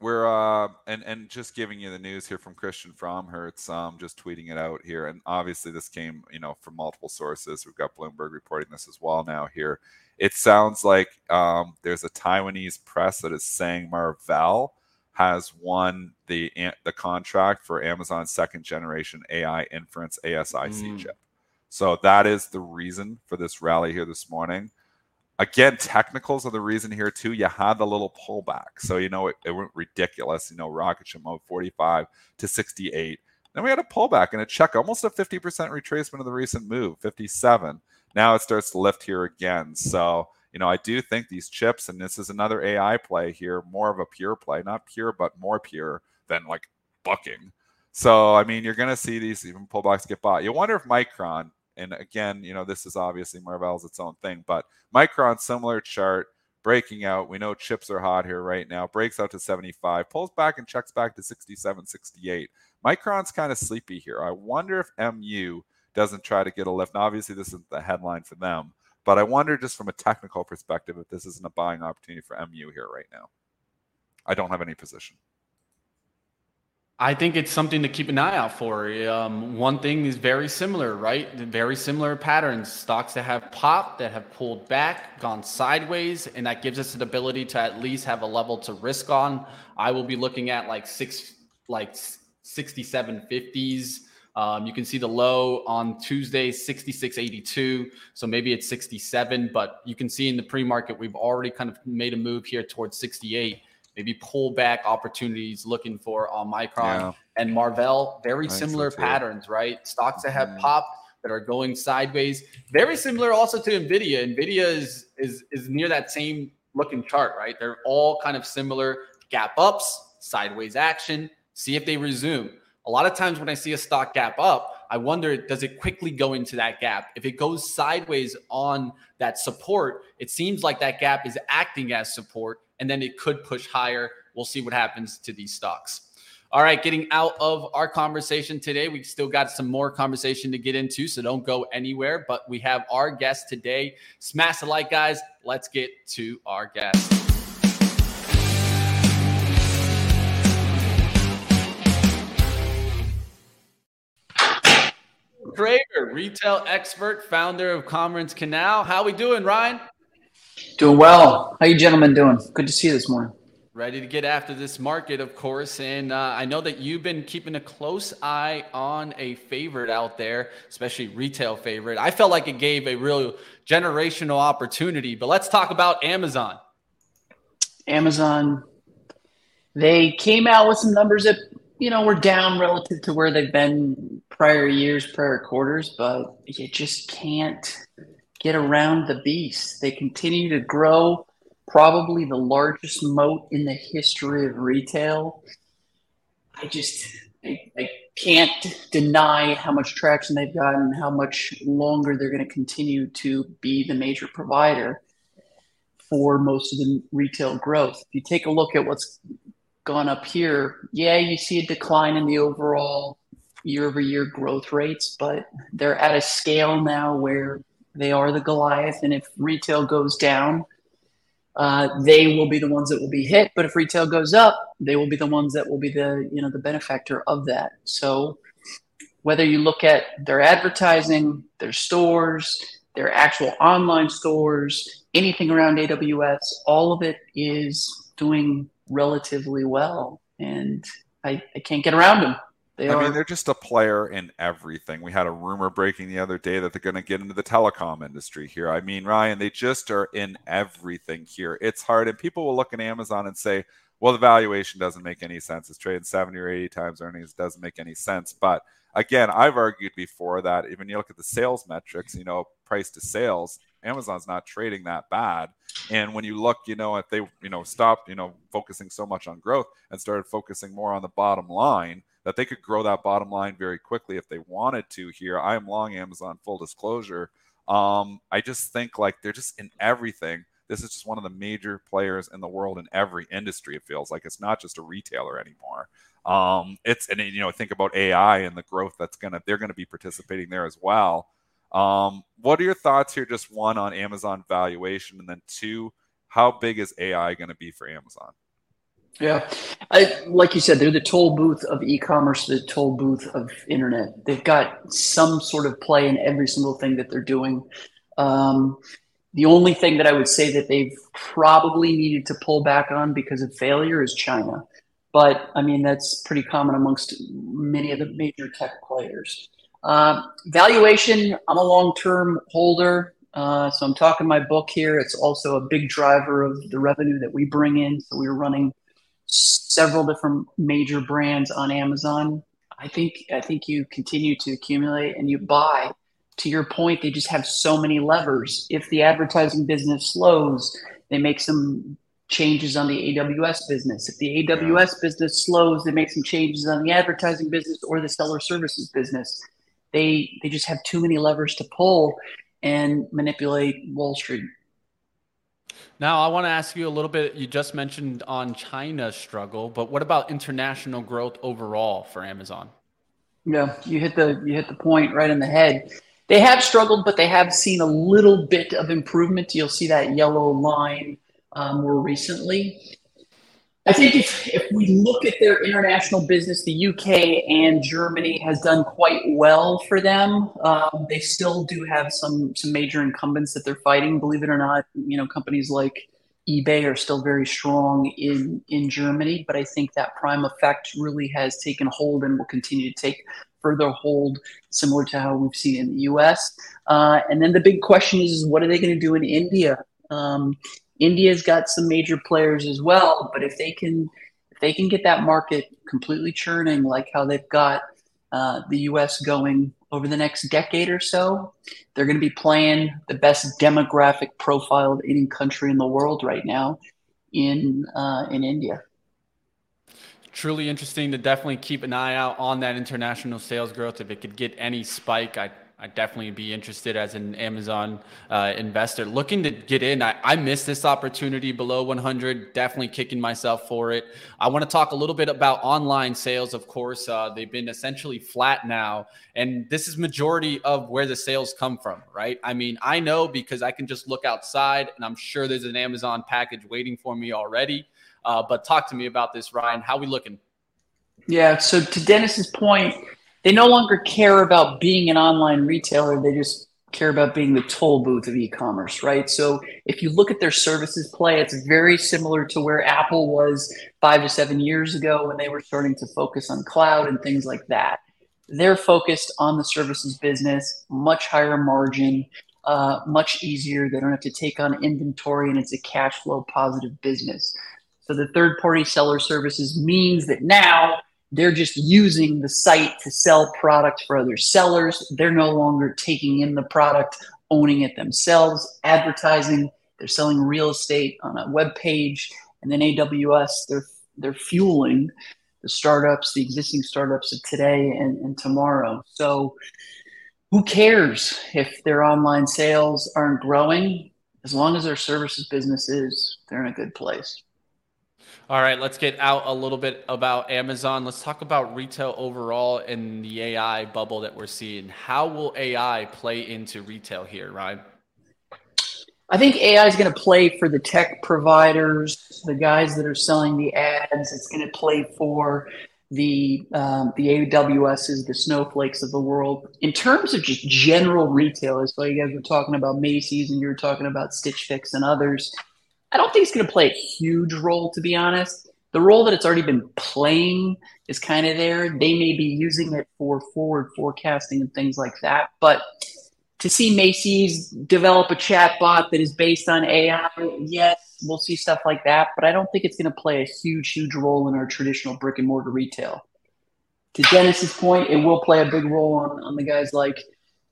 We're uh and and just giving you the news here from Christian Fromhertz, um, just tweeting it out here, and obviously this came you know from multiple sources. We've got Bloomberg reporting this as well now here. It sounds like um, there's a Taiwanese press that is saying Marvell has won the the contract for Amazon's second generation AI inference ASIC mm. chip. So that is the reason for this rally here this morning. Again, technicals are the reason here too. You had the little pullback. So, you know, it, it went ridiculous. You know, rocket ship mode 45 to 68. Then we had a pullback and a check, almost a 50% retracement of the recent move, 57. Now it starts to lift here again. So, you know, I do think these chips, and this is another AI play here, more of a pure play, not pure, but more pure than like bucking. So, I mean, you're going to see these even pullbacks get bought. You wonder if Micron and again, you know, this is obviously Marvell's its own thing, but Micron, similar chart, breaking out. We know chips are hot here right now. Breaks out to 75, pulls back and checks back to 67, 68. Micron's kind of sleepy here. I wonder if MU doesn't try to get a lift. Now, obviously, this isn't the headline for them, but I wonder just from a technical perspective if this isn't a buying opportunity for MU here right now. I don't have any position. I think it's something to keep an eye out for. Um, one thing is very similar, right? Very similar patterns. Stocks that have popped, that have pulled back, gone sideways, and that gives us an ability to at least have a level to risk on. I will be looking at like six, like 67 50s. Um, you can see the low on Tuesday, 66.82. So maybe it's 67, but you can see in the pre market, we've already kind of made a move here towards 68 maybe pullback opportunities looking for on Micron yeah. and Marvell. Very similar so patterns, right? Stocks that have mm-hmm. popped that are going sideways. Very similar also to Nvidia. Nvidia is is is near that same looking chart, right? They're all kind of similar. Gap ups, sideways action. See if they resume. A lot of times when I see a stock gap up, I wonder does it quickly go into that gap? If it goes sideways on that support, it seems like that gap is acting as support and then it could push higher. We'll see what happens to these stocks. All right, getting out of our conversation today, we still got some more conversation to get into, so don't go anywhere. But we have our guest today. Smash the like, guys. Let's get to our guest. Craver, retail expert, founder of Commerce Canal. How we doing, Ryan? Doing well. How you gentlemen doing? Good to see you this morning ready to get after this market, of course. And uh, I know that you've been keeping a close eye on a favorite out there, especially retail favorite. I felt like it gave a real generational opportunity. But let's talk about Amazon. Amazon, they came out with some numbers that you know were down relative to where they've been prior years, prior quarters, but you just can't get around the beast. They continue to grow probably the largest moat in the history of retail. I just I, I can't deny how much traction they've gotten, how much longer they're going to continue to be the major provider for most of the retail growth. If you take a look at what's gone up here, yeah, you see a decline in the overall year over year growth rates, but they're at a scale now where they are the Goliath. And if retail goes down, uh, they will be the ones that will be hit. But if retail goes up, they will be the ones that will be the you know the benefactor of that. So whether you look at their advertising, their stores, their actual online stores, anything around AWS, all of it is doing relatively well, and I, I can't get around them. They I are... mean, they're just a player in everything. We had a rumor breaking the other day that they're going to get into the telecom industry here. I mean, Ryan, they just are in everything here. It's hard, and people will look at Amazon and say, "Well, the valuation doesn't make any sense. It's trading 70 or 80 times earnings. It doesn't make any sense." But again, I've argued before that even you look at the sales metrics, you know, price to sales, Amazon's not trading that bad. And when you look, you know, if they, you know, stopped, you know, focusing so much on growth and started focusing more on the bottom line, that they could grow that bottom line very quickly if they wanted to here. I am long Amazon, full disclosure. Um, I just think like they're just in everything. This is just one of the major players in the world in every industry. It feels like it's not just a retailer anymore. Um, it's and you know think about AI and the growth that's gonna they're gonna be participating there as well. Um, what are your thoughts here? Just one on Amazon valuation, and then two, how big is AI going to be for Amazon? Yeah, I, like you said, they're the toll booth of e-commerce, the toll booth of internet. They've got some sort of play in every single thing that they're doing. Um, the only thing that I would say that they've probably needed to pull back on because of failure is China. But I mean, that's pretty common amongst many of the major tech players. Uh, valuation, I'm a long term holder. Uh, so I'm talking my book here. It's also a big driver of the revenue that we bring in. So we're running several different major brands on Amazon. I think I think you continue to accumulate and you buy. To your point, they just have so many levers. If the advertising business slows, they make some changes on the AWS business. If the AWS business slows, they make some changes on the advertising business or the seller services business. They they just have too many levers to pull and manipulate Wall Street. Now, I want to ask you a little bit. You just mentioned on China's struggle, but what about international growth overall for Amazon? Yeah, you hit the you hit the point right in the head. They have struggled, but they have seen a little bit of improvement. You'll see that yellow line um, more recently. I think if, if we look at their international business, the UK and Germany has done quite well for them. Um, they still do have some some major incumbents that they're fighting. Believe it or not, you know companies like eBay are still very strong in in Germany, but I think that prime effect really has taken hold and will continue to take further hold, similar to how we've seen in the U.S. Uh, and then the big question is, is what are they going to do in India? Um, India's got some major players as well, but if they can if they can get that market completely churning like how they've got uh, the U.S. going over the next decade or so, they're going to be playing the best demographic profile of any country in the world right now in uh, in India. Truly interesting to definitely keep an eye out on that international sales growth. If it could get any spike, I I'd definitely be interested as an Amazon uh, investor looking to get in. I, I missed this opportunity below 100. Definitely kicking myself for it. I want to talk a little bit about online sales. Of course, uh, they've been essentially flat now, and this is majority of where the sales come from, right? I mean, I know because I can just look outside, and I'm sure there's an Amazon package waiting for me already. Uh, but talk to me about this, Ryan. How we looking? Yeah. So to Dennis's point they no longer care about being an online retailer. They just care about being the toll booth of e-commerce, right? So if you look at their services play, it's very similar to where Apple was five to seven years ago when they were starting to focus on cloud and things like that. They're focused on the services business, much higher margin, uh, much easier. They don't have to take on inventory, and it's a cash flow positive business. So the third party seller services means that now they're just using the site to sell product for other sellers. They're no longer taking in the product, owning it themselves, advertising. They're selling real estate on a web page, and then AWS. They're they're fueling the startups, the existing startups of today and, and tomorrow. So, who cares if their online sales aren't growing? As long as their services business is, they're in a good place. All right, let's get out a little bit about Amazon. Let's talk about retail overall and the AI bubble that we're seeing. How will AI play into retail here, Ryan? I think AI is going to play for the tech providers, the guys that are selling the ads. It's going to play for the um, the AWSs, the snowflakes of the world. In terms of just general retailers, so you guys were talking about Macy's and you were talking about Stitch Fix and others. I don't think it's going to play a huge role, to be honest. The role that it's already been playing is kind of there. They may be using it for forward forecasting and things like that. But to see Macy's develop a chat bot that is based on AI, yes, we'll see stuff like that. But I don't think it's going to play a huge, huge role in our traditional brick and mortar retail. To Dennis's point, it will play a big role on, on the guys like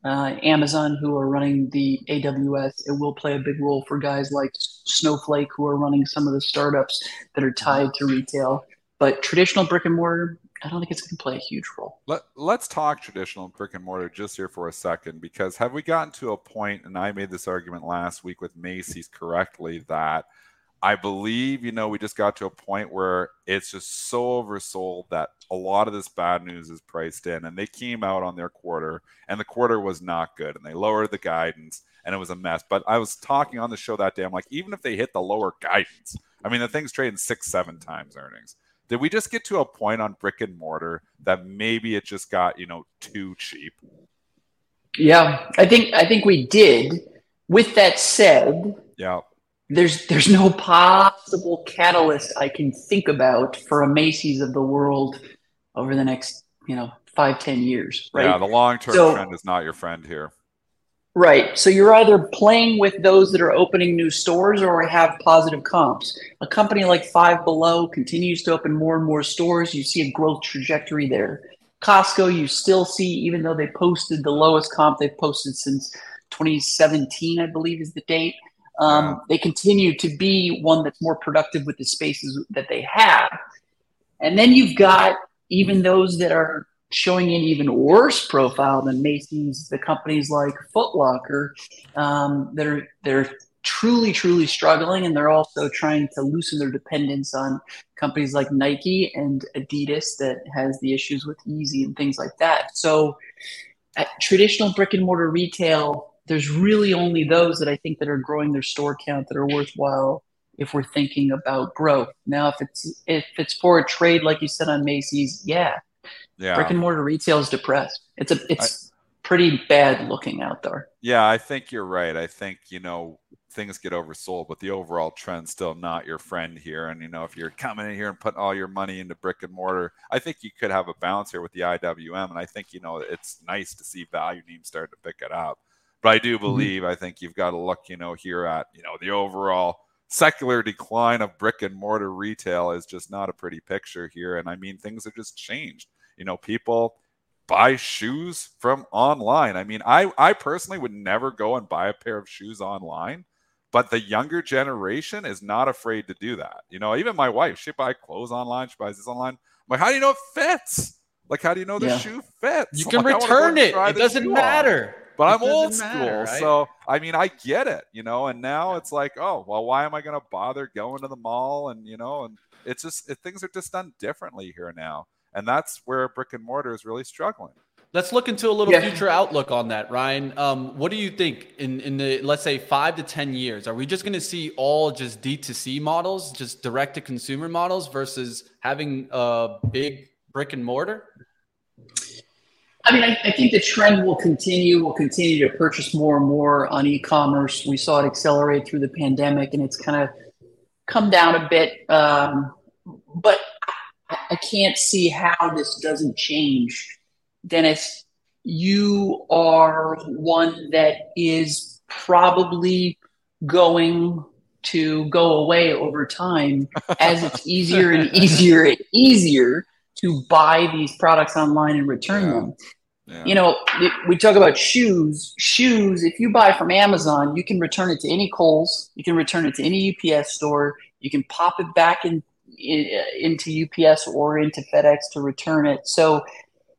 uh, Amazon, who are running the AWS, it will play a big role for guys like Snowflake, who are running some of the startups that are tied to retail. But traditional brick and mortar, I don't think it's going to play a huge role. Let, let's talk traditional brick and mortar just here for a second, because have we gotten to a point, and I made this argument last week with Macy's correctly, that – I believe, you know, we just got to a point where it's just so oversold that a lot of this bad news is priced in. And they came out on their quarter, and the quarter was not good. And they lowered the guidance, and it was a mess. But I was talking on the show that day. I'm like, even if they hit the lower guidance, I mean, the thing's trading six, seven times earnings. Did we just get to a point on brick and mortar that maybe it just got, you know, too cheap? Yeah, I think I think we did. With that said, yeah there's there's no possible catalyst I can think about for a Macy's of the world over the next you know five ten years. Right? Yeah, the long term so, trend is not your friend here. Right. So you're either playing with those that are opening new stores or have positive comps. A company like Five Below continues to open more and more stores. You see a growth trajectory there. Costco, you still see, even though they posted the lowest comp they've posted since 2017, I believe is the date. Um. They continue to be one that's more productive with the spaces that they have. And then you've got even those that are showing an even worse profile than Macy's, the companies like Foot Locker um, that are they're truly, truly struggling, and they're also trying to loosen their dependence on companies like Nike and Adidas that has the issues with Yeezy and things like that. So, at traditional brick and mortar retail, there's really only those that I think that are growing their store count that are worthwhile if we're thinking about growth. Now, if it's if it's for a trade, like you said on Macy's, yeah, yeah, brick and mortar retail is depressed. It's a it's I, pretty bad looking out there. Yeah, I think you're right. I think you know things get oversold, but the overall trend's still not your friend here. And you know, if you're coming in here and putting all your money into brick and mortar, I think you could have a balance here with the IWM. And I think you know it's nice to see value names start to pick it up. But I do mm-hmm. believe, mm-hmm. I think you've got to look, you know, here at, you know, the overall secular decline of brick and mortar retail is just not a pretty picture here. And I mean, things have just changed. You know, people buy shoes from online. I mean, I, I personally would never go and buy a pair of shoes online, but the younger generation is not afraid to do that. You know, even my wife, she buy clothes online, she buys this online. I'm like, how do you know it fits? Like, how do you know the yeah. shoe fits? You can like, return it. It doesn't matter. On. But I'm old school. Right? So, I mean, I get it, you know, and now it's like, oh, well, why am I going to bother going to the mall? And, you know, and it's just, it, things are just done differently here now. And that's where brick and mortar is really struggling. Let's look into a little yeah. future outlook on that, Ryan. Um, what do you think in, in the let's say five to ten years? Are we just going to see all just D 2 C models, just direct to consumer models, versus having a big brick and mortar? I mean, I, I, think the trend will continue. We'll continue to purchase more and more on e-commerce. We saw it accelerate through the pandemic, and it's kind of come down a bit. Um, but I can't see how this doesn't change. Dennis, you are one that is probably going to go away over time as it's easier and easier and easier to buy these products online and return yeah. them. Yeah. You know, we talk about shoes. Shoes, if you buy from Amazon, you can return it to any Kohl's, you can return it to any UPS store, you can pop it back in, in into UPS or into FedEx to return it. So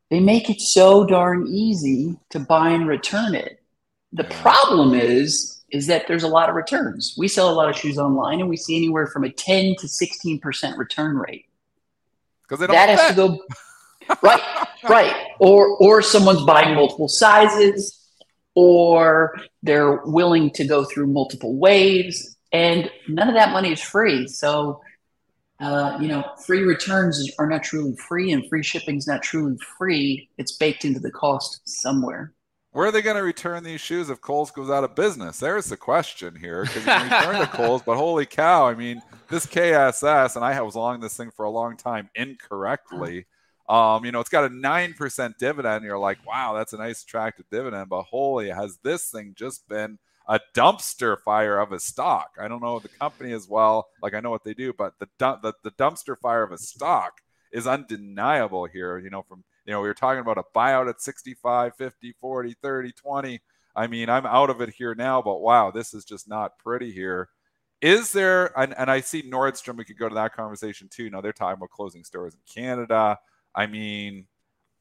they make it so darn easy to buy and return it. The yeah. problem is is that there's a lot of returns. We sell a lot of shoes online and we see anywhere from a 10 to 16% return rate. Because that has to go right, right. Or or someone's buying multiple sizes, or they're willing to go through multiple waves, and none of that money is free. So uh, you know, free returns are not truly free, and free shipping is not truly free. It's baked into the cost somewhere. Where are they going to return these shoes if Kohl's goes out of business? There's the question here. Because you can return to [laughs] Kohl's, but holy cow! I mean, this KSS, and I was along this thing for a long time incorrectly. Um, you know, it's got a nine percent dividend. You're like, wow, that's a nice attractive dividend. But holy, has this thing just been a dumpster fire of a stock? I don't know the company as well. Like I know what they do, but the the, the dumpster fire of a stock is undeniable here. You know, from you know, we were talking about a buyout at 65, 50, 40, 30, 20. I mean, I'm out of it here now, but wow, this is just not pretty here. Is there, and, and I see Nordstrom, we could go to that conversation too. Now they're talking about closing stores in Canada. I mean,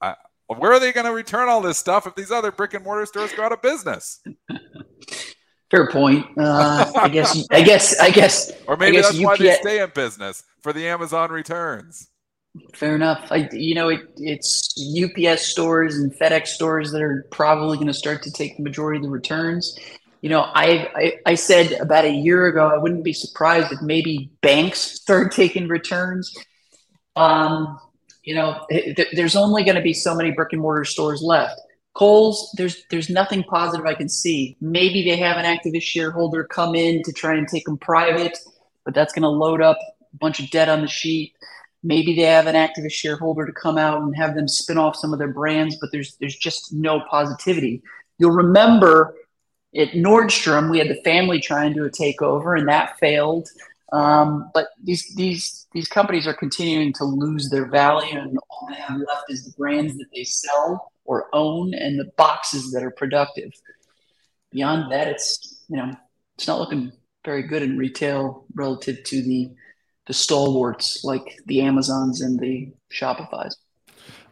I, where are they going to return all this stuff if these other brick and mortar stores go out of business? [laughs] Fair point. Uh, I guess. I guess. I guess. [laughs] Or maybe guess that's UPS, why they stay in business for the Amazon returns. Fair enough. I, you know, it, it's UPS stores and FedEx stores that are probably going to start to take the majority of the returns. You know, I, I, I said about a year ago I wouldn't be surprised if maybe banks start [laughs] taking returns. Um, you know, it, there's only going to be so many brick and mortar stores left. Kohl's, there's there's nothing positive I can see. Maybe they have an activist shareholder come in to try and take them private, but that's going to load up a bunch of debt on the sheet. Maybe they have an activist shareholder to come out and have them spin off some of their brands, but there's there's just no positivity. You'll remember at Nordstrom, we had the family trying to do a takeover, and that failed. Um, but these these these companies are continuing to lose their value, and all they have left is the brands that they sell or own and the boxes that are productive. Beyond that, it's you know it's not looking very good in retail relative to the the stalwarts like the Amazons and the Shopify's.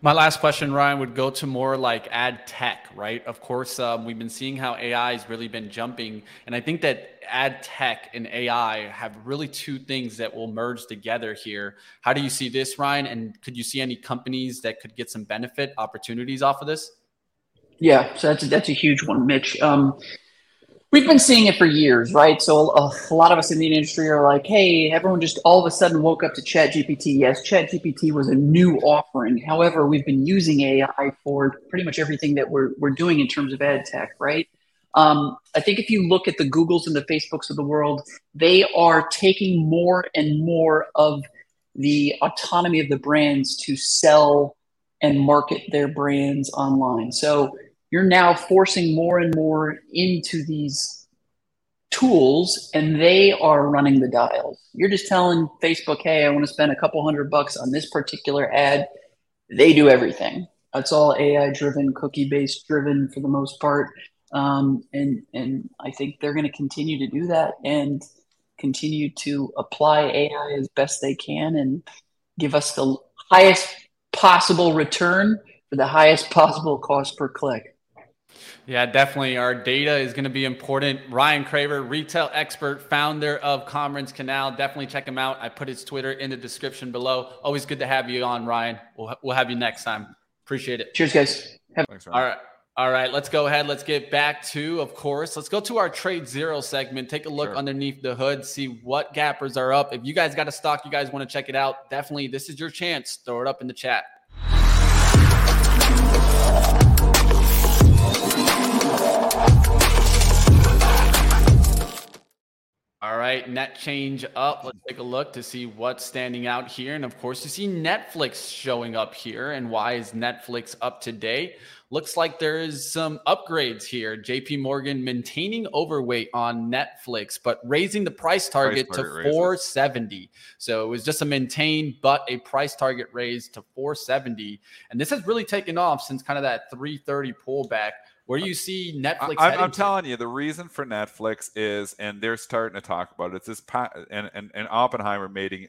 My last question, Ryan, would go to more like ad tech, right? Of course, um, we've been seeing how AI has really been jumping. And I think that ad tech and AI have really two things that will merge together here. How do you see this, Ryan? And could you see any companies that could get some benefit opportunities off of this? Yeah, so that's, that's a huge one, Mitch. Um, We've been seeing it for years, right? So a, lot of us in the industry are like, hey, everyone just all of a sudden woke up to ChatGPT. Yes, ChatGPT was a new offering. However, we've been using AI for pretty much everything that we're, we're doing in terms of ad tech, right? Um, I think if you look at the Googles and the Facebooks of the world, they are taking more and more of the autonomy of the brands to sell and market their brands online. So you're now forcing more and more into these tools and they are running the dials. You're just telling Facebook, hey, I want to spend a couple hundred bucks on this particular ad. They do everything. It's all AI driven, cookie based driven for the most part. Um, and, and I think they're going to continue to do that and continue to apply AI as best they can and give us the highest possible return for the highest possible cost per click. Yeah, definitely. Our data is going to be important. Ryan Craver, retail expert, founder of Commerce Canal. Definitely check him out. I put his Twitter in the description below. Always good to have you on, Ryan. We'll, we'll have you next time. Appreciate it. Cheers, guys. Have- Thanks, All right. All right, let's go ahead. Let's get back to, of course, let's go to our trade zero segment. Take a look sure. underneath the hood, see what gappers are up. If you guys got a stock, you guys want to check it out, definitely this is your chance. Throw it up in the chat. All right, net change up. Let's take a look to see what's standing out here. And of course, you see Netflix showing up here. And why is Netflix up today? Looks like there is some upgrades here. JP Morgan maintaining overweight on Netflix, but raising the price target, price target to 470. So it was just a maintain, but a price target raise to 470. And this has really taken off since kind of that 330 pullback. Where do you see Netflix? I, am telling you, the reason for Netflix is, and they're starting to talk about it. It's this, and and and Oppenheimer making.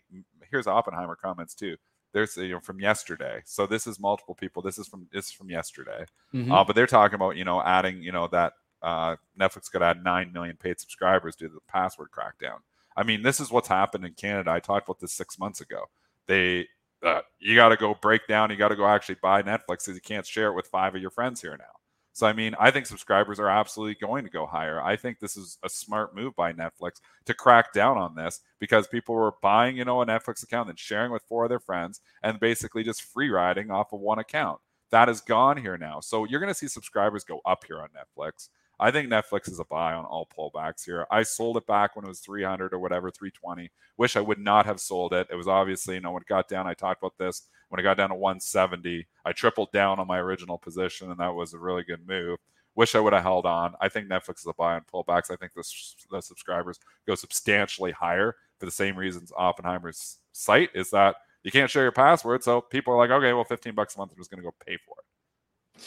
Here's Oppenheimer comments too. There's you know from yesterday. So this is multiple people. This is from this is from yesterday. Mm-hmm. Uh, but they're talking about you know adding you know that uh, Netflix could add nine million paid subscribers due to the password crackdown. I mean, this is what's happened in Canada. I talked about this six months ago. They uh, you got to go break down. You got to go actually buy Netflix because you can't share it with five of your friends here now. So, I mean, I think subscribers are absolutely going to go higher. I think this is a smart move by Netflix to crack down on this because people were buying, you know, a Netflix account and sharing with four of their friends and basically just free riding off of one account. That is gone here now. So, you're going to see subscribers go up here on Netflix. I think Netflix is a buy on all pullbacks here. I sold it back when it was 300 or whatever, 320. Wish I would not have sold it. It was obviously, you know, when it got down, I talked about this. When it got down to 170, I tripled down on my original position, and that was a really good move. Wish I would have held on. I think Netflix is a buy on pullbacks. I think the, the subscribers go substantially higher for the same reasons Oppenheimer's site is that you can't share your password. So people are like, okay, well, 15 bucks a month, I'm just going to go pay for it.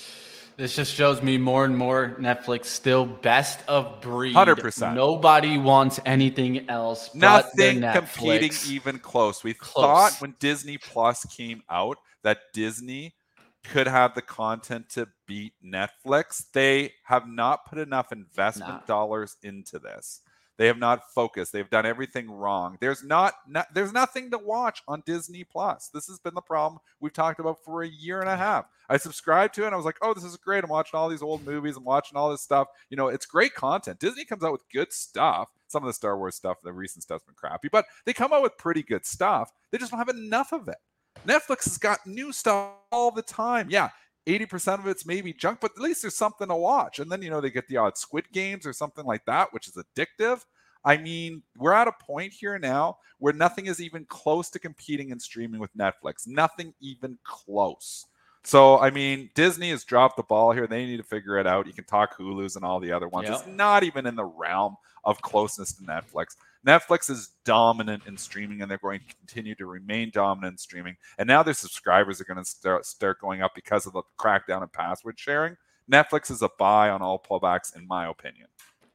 This just shows me more and more Netflix still best of breed. Hundred percent. Nobody wants anything else. Nothing competing even close. We close. thought when Disney Plus came out that Disney could have the content to beat Netflix. They have not put enough investment nah. dollars into this. They have not focused. They've done everything wrong. There's not, not, there's nothing to watch on Disney Plus. This has been the problem we've talked about for a year and a half. I subscribed to it and I was like, "Oh, this is great. I'm watching all these old movies. I'm watching all this stuff. You know, it's great content. Disney comes out with good stuff. Some of the Star Wars stuff, the recent stuff's been crappy, but they come out with pretty good stuff. They just don't have enough of it. Netflix has got new stuff all the time. Yeah, 80% of it's maybe junk, but at least there's something to watch. And then, you know, they get the odd Squid Games or something like that, which is addictive. I mean, we're at a point here now where nothing is even close to competing in streaming with Netflix. Nothing even close. So, I mean, Disney has dropped the ball here. They need to figure it out. You can talk Hulu's and all the other ones. Yep. It's not even in the realm of closeness to Netflix. Netflix is dominant in streaming and they're going to continue to remain dominant in streaming. And now their subscribers are going to start, start going up because of the crackdown and password sharing. Netflix is a buy on all pullbacks, in my opinion.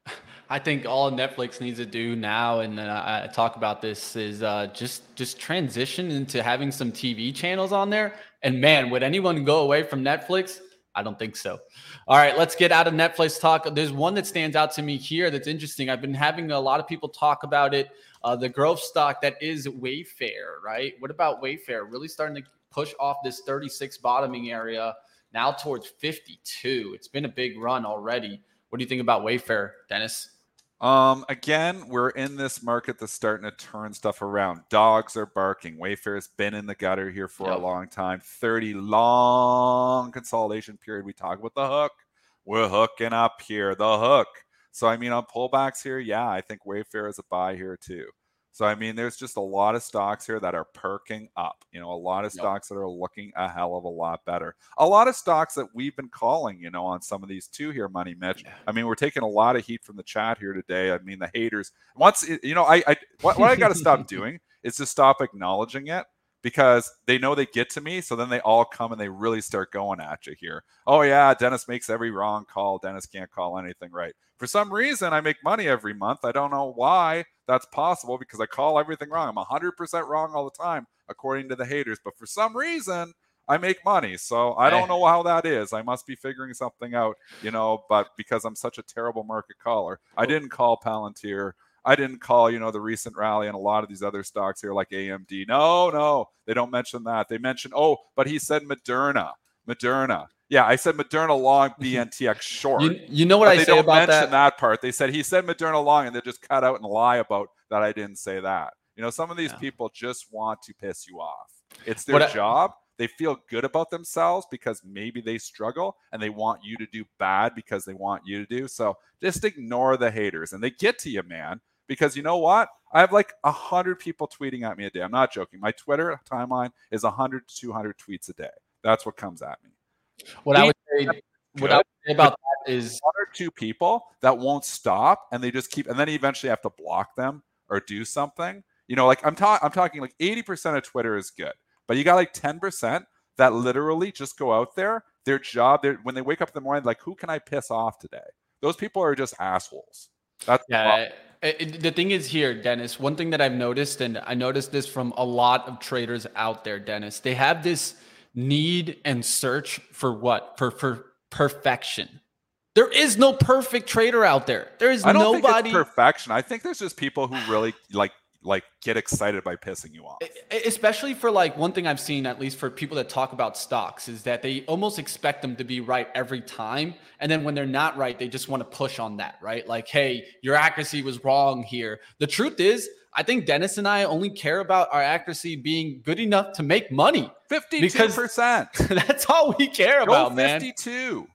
[laughs] I think all Netflix needs to do now, and I talk about this, is uh, just just transition into having some TV channels on there. And man, would anyone go away from Netflix? I don't think so. All right, let's get out of Netflix talk. There's one that stands out to me here that's interesting. I've been having a lot of people talk about it. Uh, the growth stock that is Wayfair, right? What about Wayfair? Really starting to push off this 36 bottoming area now towards 52. It's been a big run already. What do you think about Wayfair, Dennis? Um, again, we're in this market that's starting to turn stuff around. Dogs are barking. Wayfair's been in the gutter here for yep. a long time. 30 long consolidation period. We talk about the hook. We're hooking up here, the hook. So I mean on pullbacks here, yeah, I think Wayfair is a buy here too. So I mean, there's just a lot of stocks here that are perking up. You know, a lot of yep. stocks that are looking a hell of a lot better. A lot of stocks that we've been calling, you know, on some of these too here, Money Mitch. Yeah. I mean, we're taking a lot of heat from the chat here today. I mean, the haters. Once you know, I, I what, what I got to stop doing is to stop acknowledging it because they know they get to me. So then they all come and they really start going at you here. Oh, yeah, Dennis makes every wrong call. Dennis can't call anything right. For some reason, I make money every month. I don't know why that's possible because I call everything wrong. I'm 100% wrong all the time, according to the haters. But for some reason, I make money. So I don't know how that is. I must be figuring something out, you know, but because I'm such a terrible market caller, I didn't call Palantir. I didn't call, you know, the recent rally and a lot of these other stocks here like AMD. No, no, they don't mention that. They mention, oh, but he said Moderna. Moderna. Yeah, I said Moderna long, [laughs] BNTX short. You, you know what I they say don't about mention that? that part. They said he said Moderna long, and they just cut out and lie about that. I didn't say that. You know, some of these Yeah. people just want to piss you off. It's their I- job. They feel good about themselves because maybe they struggle and they want you to do bad because they want you to do. So just ignore the haters and they get to you, man. Because you know what? I have like a hundred people tweeting at me a day. I'm not joking. My Twitter timeline is 100 to 200 tweets a day. That's what comes at me. What I would say, what I would say about that is one or two people that won't stop and they just keep and then you eventually have to block them or do something you know like i'm, ta- I'm talking like 80% of twitter is good but you got like 10% that literally just go out there their job they're, when they wake up in the morning like who can i piss off today those people are just assholes that's. Yeah. It- it- the thing is here, Dennis, one thing that I've noticed, and I noticed this from a lot of traders out there, Dennis, they have this need and search for what? For for perfection. There is no perfect trader out there. There is i don't nobody think it's perfection i think there's just people who really like like get excited by pissing you off especially for like one thing I've seen, at least for people that talk about stocks, is that they almost expect them to be right every time. And then when they're not right, they just want to push on that, right? Like, hey, your accuracy was wrong here. The truth is, I think Dennis and I only care about our accuracy being good enough to make money. 52% [laughs] That's all we care Go about, man. 52.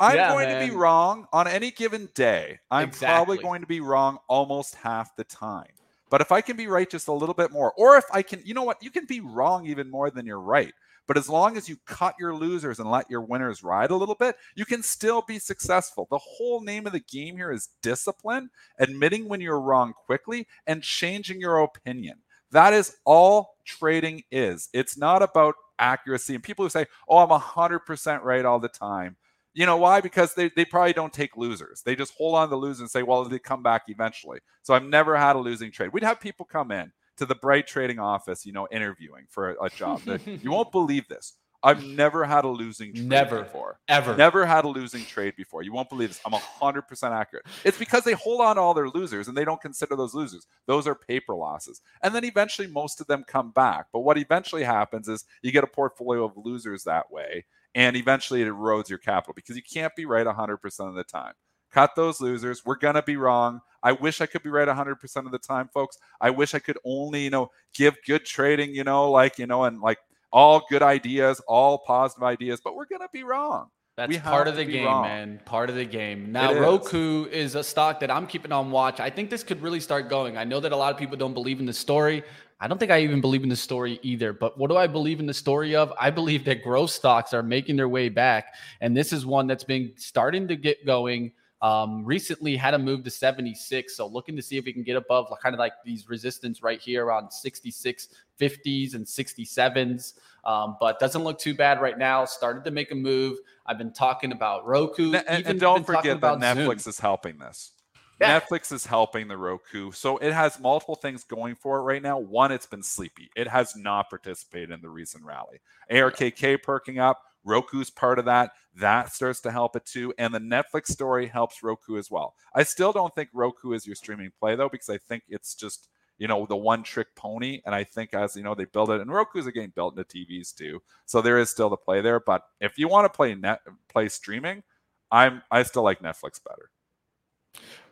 I'm Yeah, going to be wrong on any given day. I'm probably going to be wrong almost half the time. But if I can be right just a little bit more, or if I can, you know what, you can be wrong even more than you're right. But as long as you cut your losers and let your winners ride a little bit, you can still be successful. The whole name of the game here is discipline, admitting when you're wrong quickly, and changing your opinion. That is all trading is. It's not about accuracy. And people who say, oh, I'm 100% right all the time. You know why? Because they, they probably don't take losers. They just hold on to losers and say, well, they come back eventually. So I've never had a losing trade. We'd have people come in to the Bright Trading office, you know, interviewing for a, a job. [laughs] You won't believe this. I've never had a losing trade Never. before. Ever. Never had a losing trade before. You won't believe this. I'm 100% accurate. It's because they hold on to all their losers and they don't consider those losers. Those are paper losses. And then eventually most of them come back. But what eventually happens is you get a portfolio of losers that way. And eventually it erodes your capital because you can't be right 100% of the time. Cut those losers. We're going to be wrong. I wish I could be right 100% of the time, folks. I wish I could only, you know, give good trading, you know, like, you know, and like all good ideas, all positive ideas, but we're going to be wrong. That's We part of the game, wrong. man. Part of the game. Now, is. Roku is a stock that I'm keeping on watch. I think this could really start going. I know that a lot of people don't believe in the story. I don't think I even believe in the story either. But what do I believe in the story of? I believe that growth stocks are making their way back, and this is one that's been starting to get going. Um, recently had a move to 76, so looking to see if we can get above kind of like these resistance right here around 66, 50s, and 67s. Um, but doesn't look too bad right now. Started to make a move. I've been talking about Roku. And, even and don't forget that about Zoom. Netflix is helping this. Yeah. Netflix is helping the Roku. So it has multiple things going for it right now. One, it's been sleepy. It has not participated in the recent rally. ARKK perking up. Roku's part of that. That starts to help it too. And the Netflix story helps Roku as well. I still don't think Roku is your streaming play though, because I think it's just, you know, the one trick pony. And I think as you know, they build it and Roku's again built into TVs too. So there is still the play there. But if you want to play net play streaming, I'm I still like Netflix better.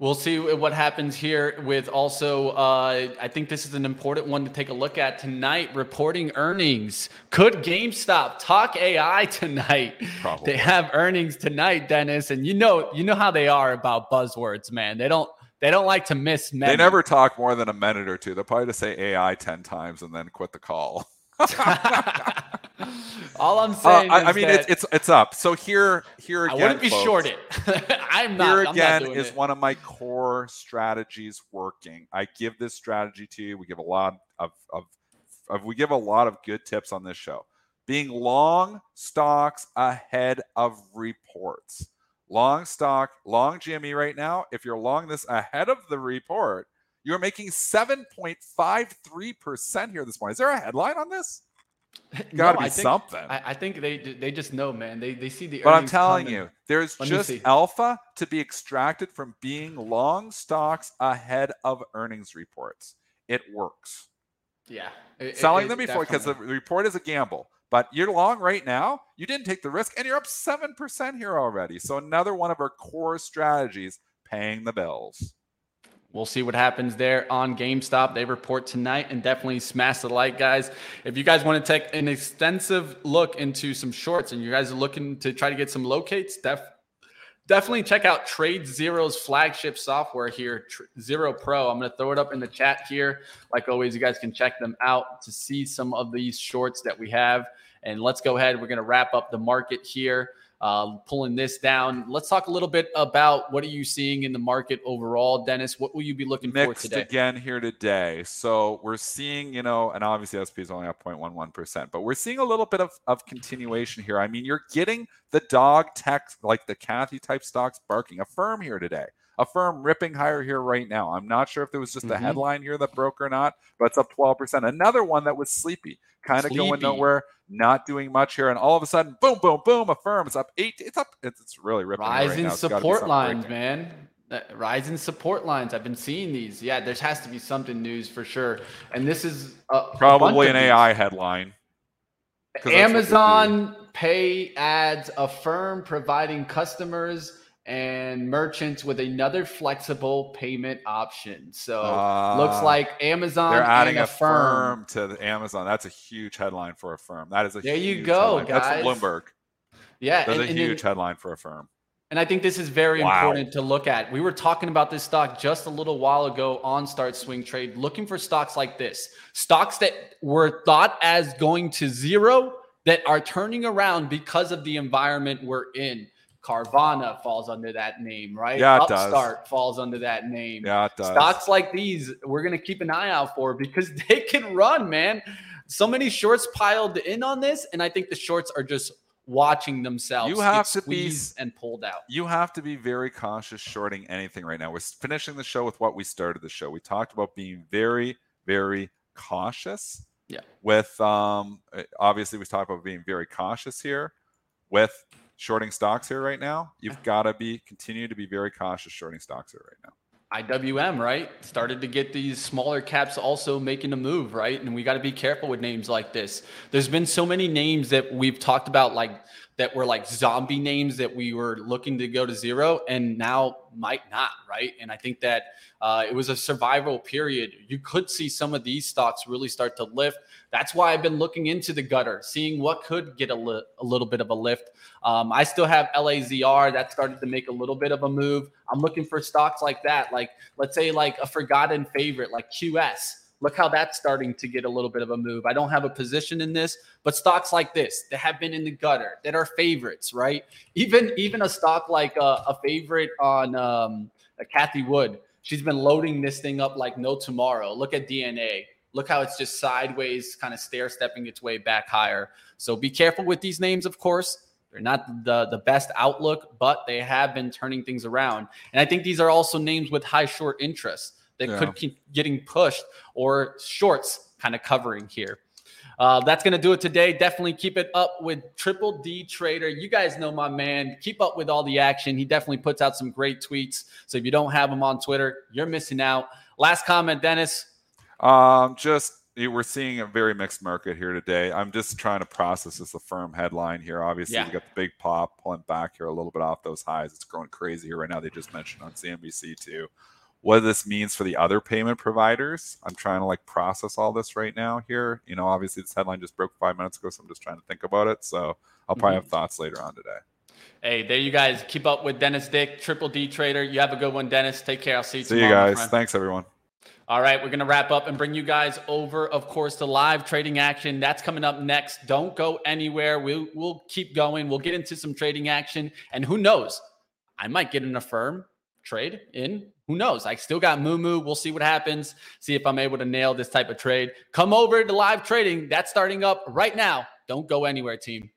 We'll see what happens here with also, uh, I think this is an important one to take a look at tonight. Reporting earnings. Could GameStop talk AI tonight? Probably. They have earnings tonight, Dennis, and you know, you know how they are about buzzwords, man. They don't, they don't like to miss. They never talk more than a minute or two. They'll probably just say AI 10 times and then quit the call. [laughs] [laughs] All I'm Uh, saying, I, I mean, it's it's it's up. So here here I again, wouldn't be folks, short it. [laughs] I'm not. Here I'm not again doing is it. one of my core strategies working. I give this strategy to you. We give a lot of, of, of we give a lot of good tips on this show. Being long stocks ahead of reports. Long stock, long GME right now. If you're long this ahead of the report, you're making 7.53% here this morning. Is there a headline on this? [laughs] Got to No, be I think- something. I, I think they they just know, man. They they see the. but I'm telling coming. you, there's Let just alpha to be extracted from being long stocks ahead of earnings reports. It works. yeah, it- it Selling is them before because the report is a gamble. But you're long right now. You didn't take the risk, and you're up seven percent here already. So another one of our core strategies, paying the bills. We'll see what happens there on GameStop. They report tonight and definitely smash the like, guys. If you guys want to take an extensive look into some shorts and you guys are looking to try to get some locates, def- definitely check out Trade Zero's flagship software here, Tr- Zero Pro. I'm going to throw it up in the chat here. Like always, you guys can check them out to see some of these shorts that we have. And let's go ahead. We're going to wrap up the market here uh, pulling this down. Let's talk a little bit about what are you seeing in the market overall, Dennis? What will you be looking for Mixed today? again here today. So we're seeing, you know, and obviously SP is only up 0.11%, but we're seeing a little bit of, of continuation here. I mean, you're getting the dog tech, like the Cathie type stocks barking. Affirm here today. Affirm ripping higher here right now. I'm not sure if there was just Mhm. a headline here that broke or not, but it's up 12%. Another one that was sleepy, kind of going nowhere, not doing much here, and all of a sudden, boom, boom, boom, Affirm. It's up eight. It's up. It's, it's really ripping. right Rising now. It's gotta be support lines, breaking. man. Uh, Rising support lines. I've been seeing these. Yeah, there has to be something news for sure. And this is a, Probably an. AI headline. 'Cause that's what they do. Amazon Pay adds a firm providing customers and merchants with another flexible payment option. So looks Ah. like Amazon They're adding Affirm to the Amazon. That's a huge headline for Affirm. That is a There you go, headline. That's guys. from Bloomberg. Yeah, That's and, a and then- huge headline for Affirm. And I think this is very Wow. important to look at. We were talking about this stock just a little while ago on Start Swing Trade, looking for stocks like this stocks that were thought as going to zero that are turning around because of the environment we're in. Carvana falls under that name, right? Yeah, it does. Upstart falls under that name. Yeah, it does. Stocks like these, we're going to keep an eye out for because [laughs] they can run, man. So many shorts piled in on this, and I think the shorts are just watching themselves You have to be- and pulled out. you have to be very cautious shorting anything right now. We're finishing the show with what we started the show. We talked about being very, very cautious. Yeah. With um, uh, obviously we talked about being very cautious here with shorting stocks here right now. You've got to be continue to be very cautious shorting stocks here right now. IWM, right? Started to get these smaller caps also making a move, right? And we got to be careful with names like this. There's been so many names that we've talked about, like that were like zombie names that we were looking to go to zero and now might not, right? And I think that uh, it was a survival period. You could see some of these stocks really start to lift. That's why I've been looking into the gutter, seeing what could get a, li- a little bit of a lift. Um, I still have LAZR that started to make a little bit of a move. I'm looking for stocks like that, like let's say like a forgotten favorite, like QS. Look how that's starting to get a little bit of a move. I don't have a position in this, but stocks like this that have been in the gutter that are favorites, right? Even even a stock like a, a favorite on um, a Cathie Wood. She's been loading this thing up like no tomorrow. Look at DNA. Look how it's just sideways, kind of stair stepping its way back higher. So be careful with these names, of course. They're not the, the best outlook, but they have been turning things around. And I think these are also names with high short interest that Yeah. could keep getting pushed or shorts kind of covering here. Uh, that's going to do it today. Definitely keep it up with Triple D Trader. You guys know my man. Keep up with all the action. He definitely puts out some great tweets. So if you don't have him on Twitter, you're missing out. Last comment, Dennis. Um, just we're seeing a very mixed market here today. I'm just trying to process this Affirm headline here. Obviously, Yeah. we got the big pop pulling back here a little bit off those highs. It's growing crazy here right now. They just mentioned on CNBC too. What this means for the other payment providers. I'm trying to like process all this right now here. You know, obviously this headline just broke five minutes ago, so I'm just trying to think about it. So I'll probably Mhm. have thoughts later on today. Hey, there you guys. Keep up with Dennis Dick, Triple D Trader. You have a good one, Dennis. Take care. I'll see you See you tomorrow. my guys. Thanks everyone. All right, we're going to wrap up and bring you guys over, of course, to live trading action. That's coming up next. Don't go anywhere. We'll, we'll keep going. We'll get into some trading action. And who knows? I might get in a Affirm trade in. Who knows? I still got Moo Moo. We'll see what happens. See if I'm able to nail this type of trade. Come over to live trading. That's starting up right now. Don't go anywhere, team.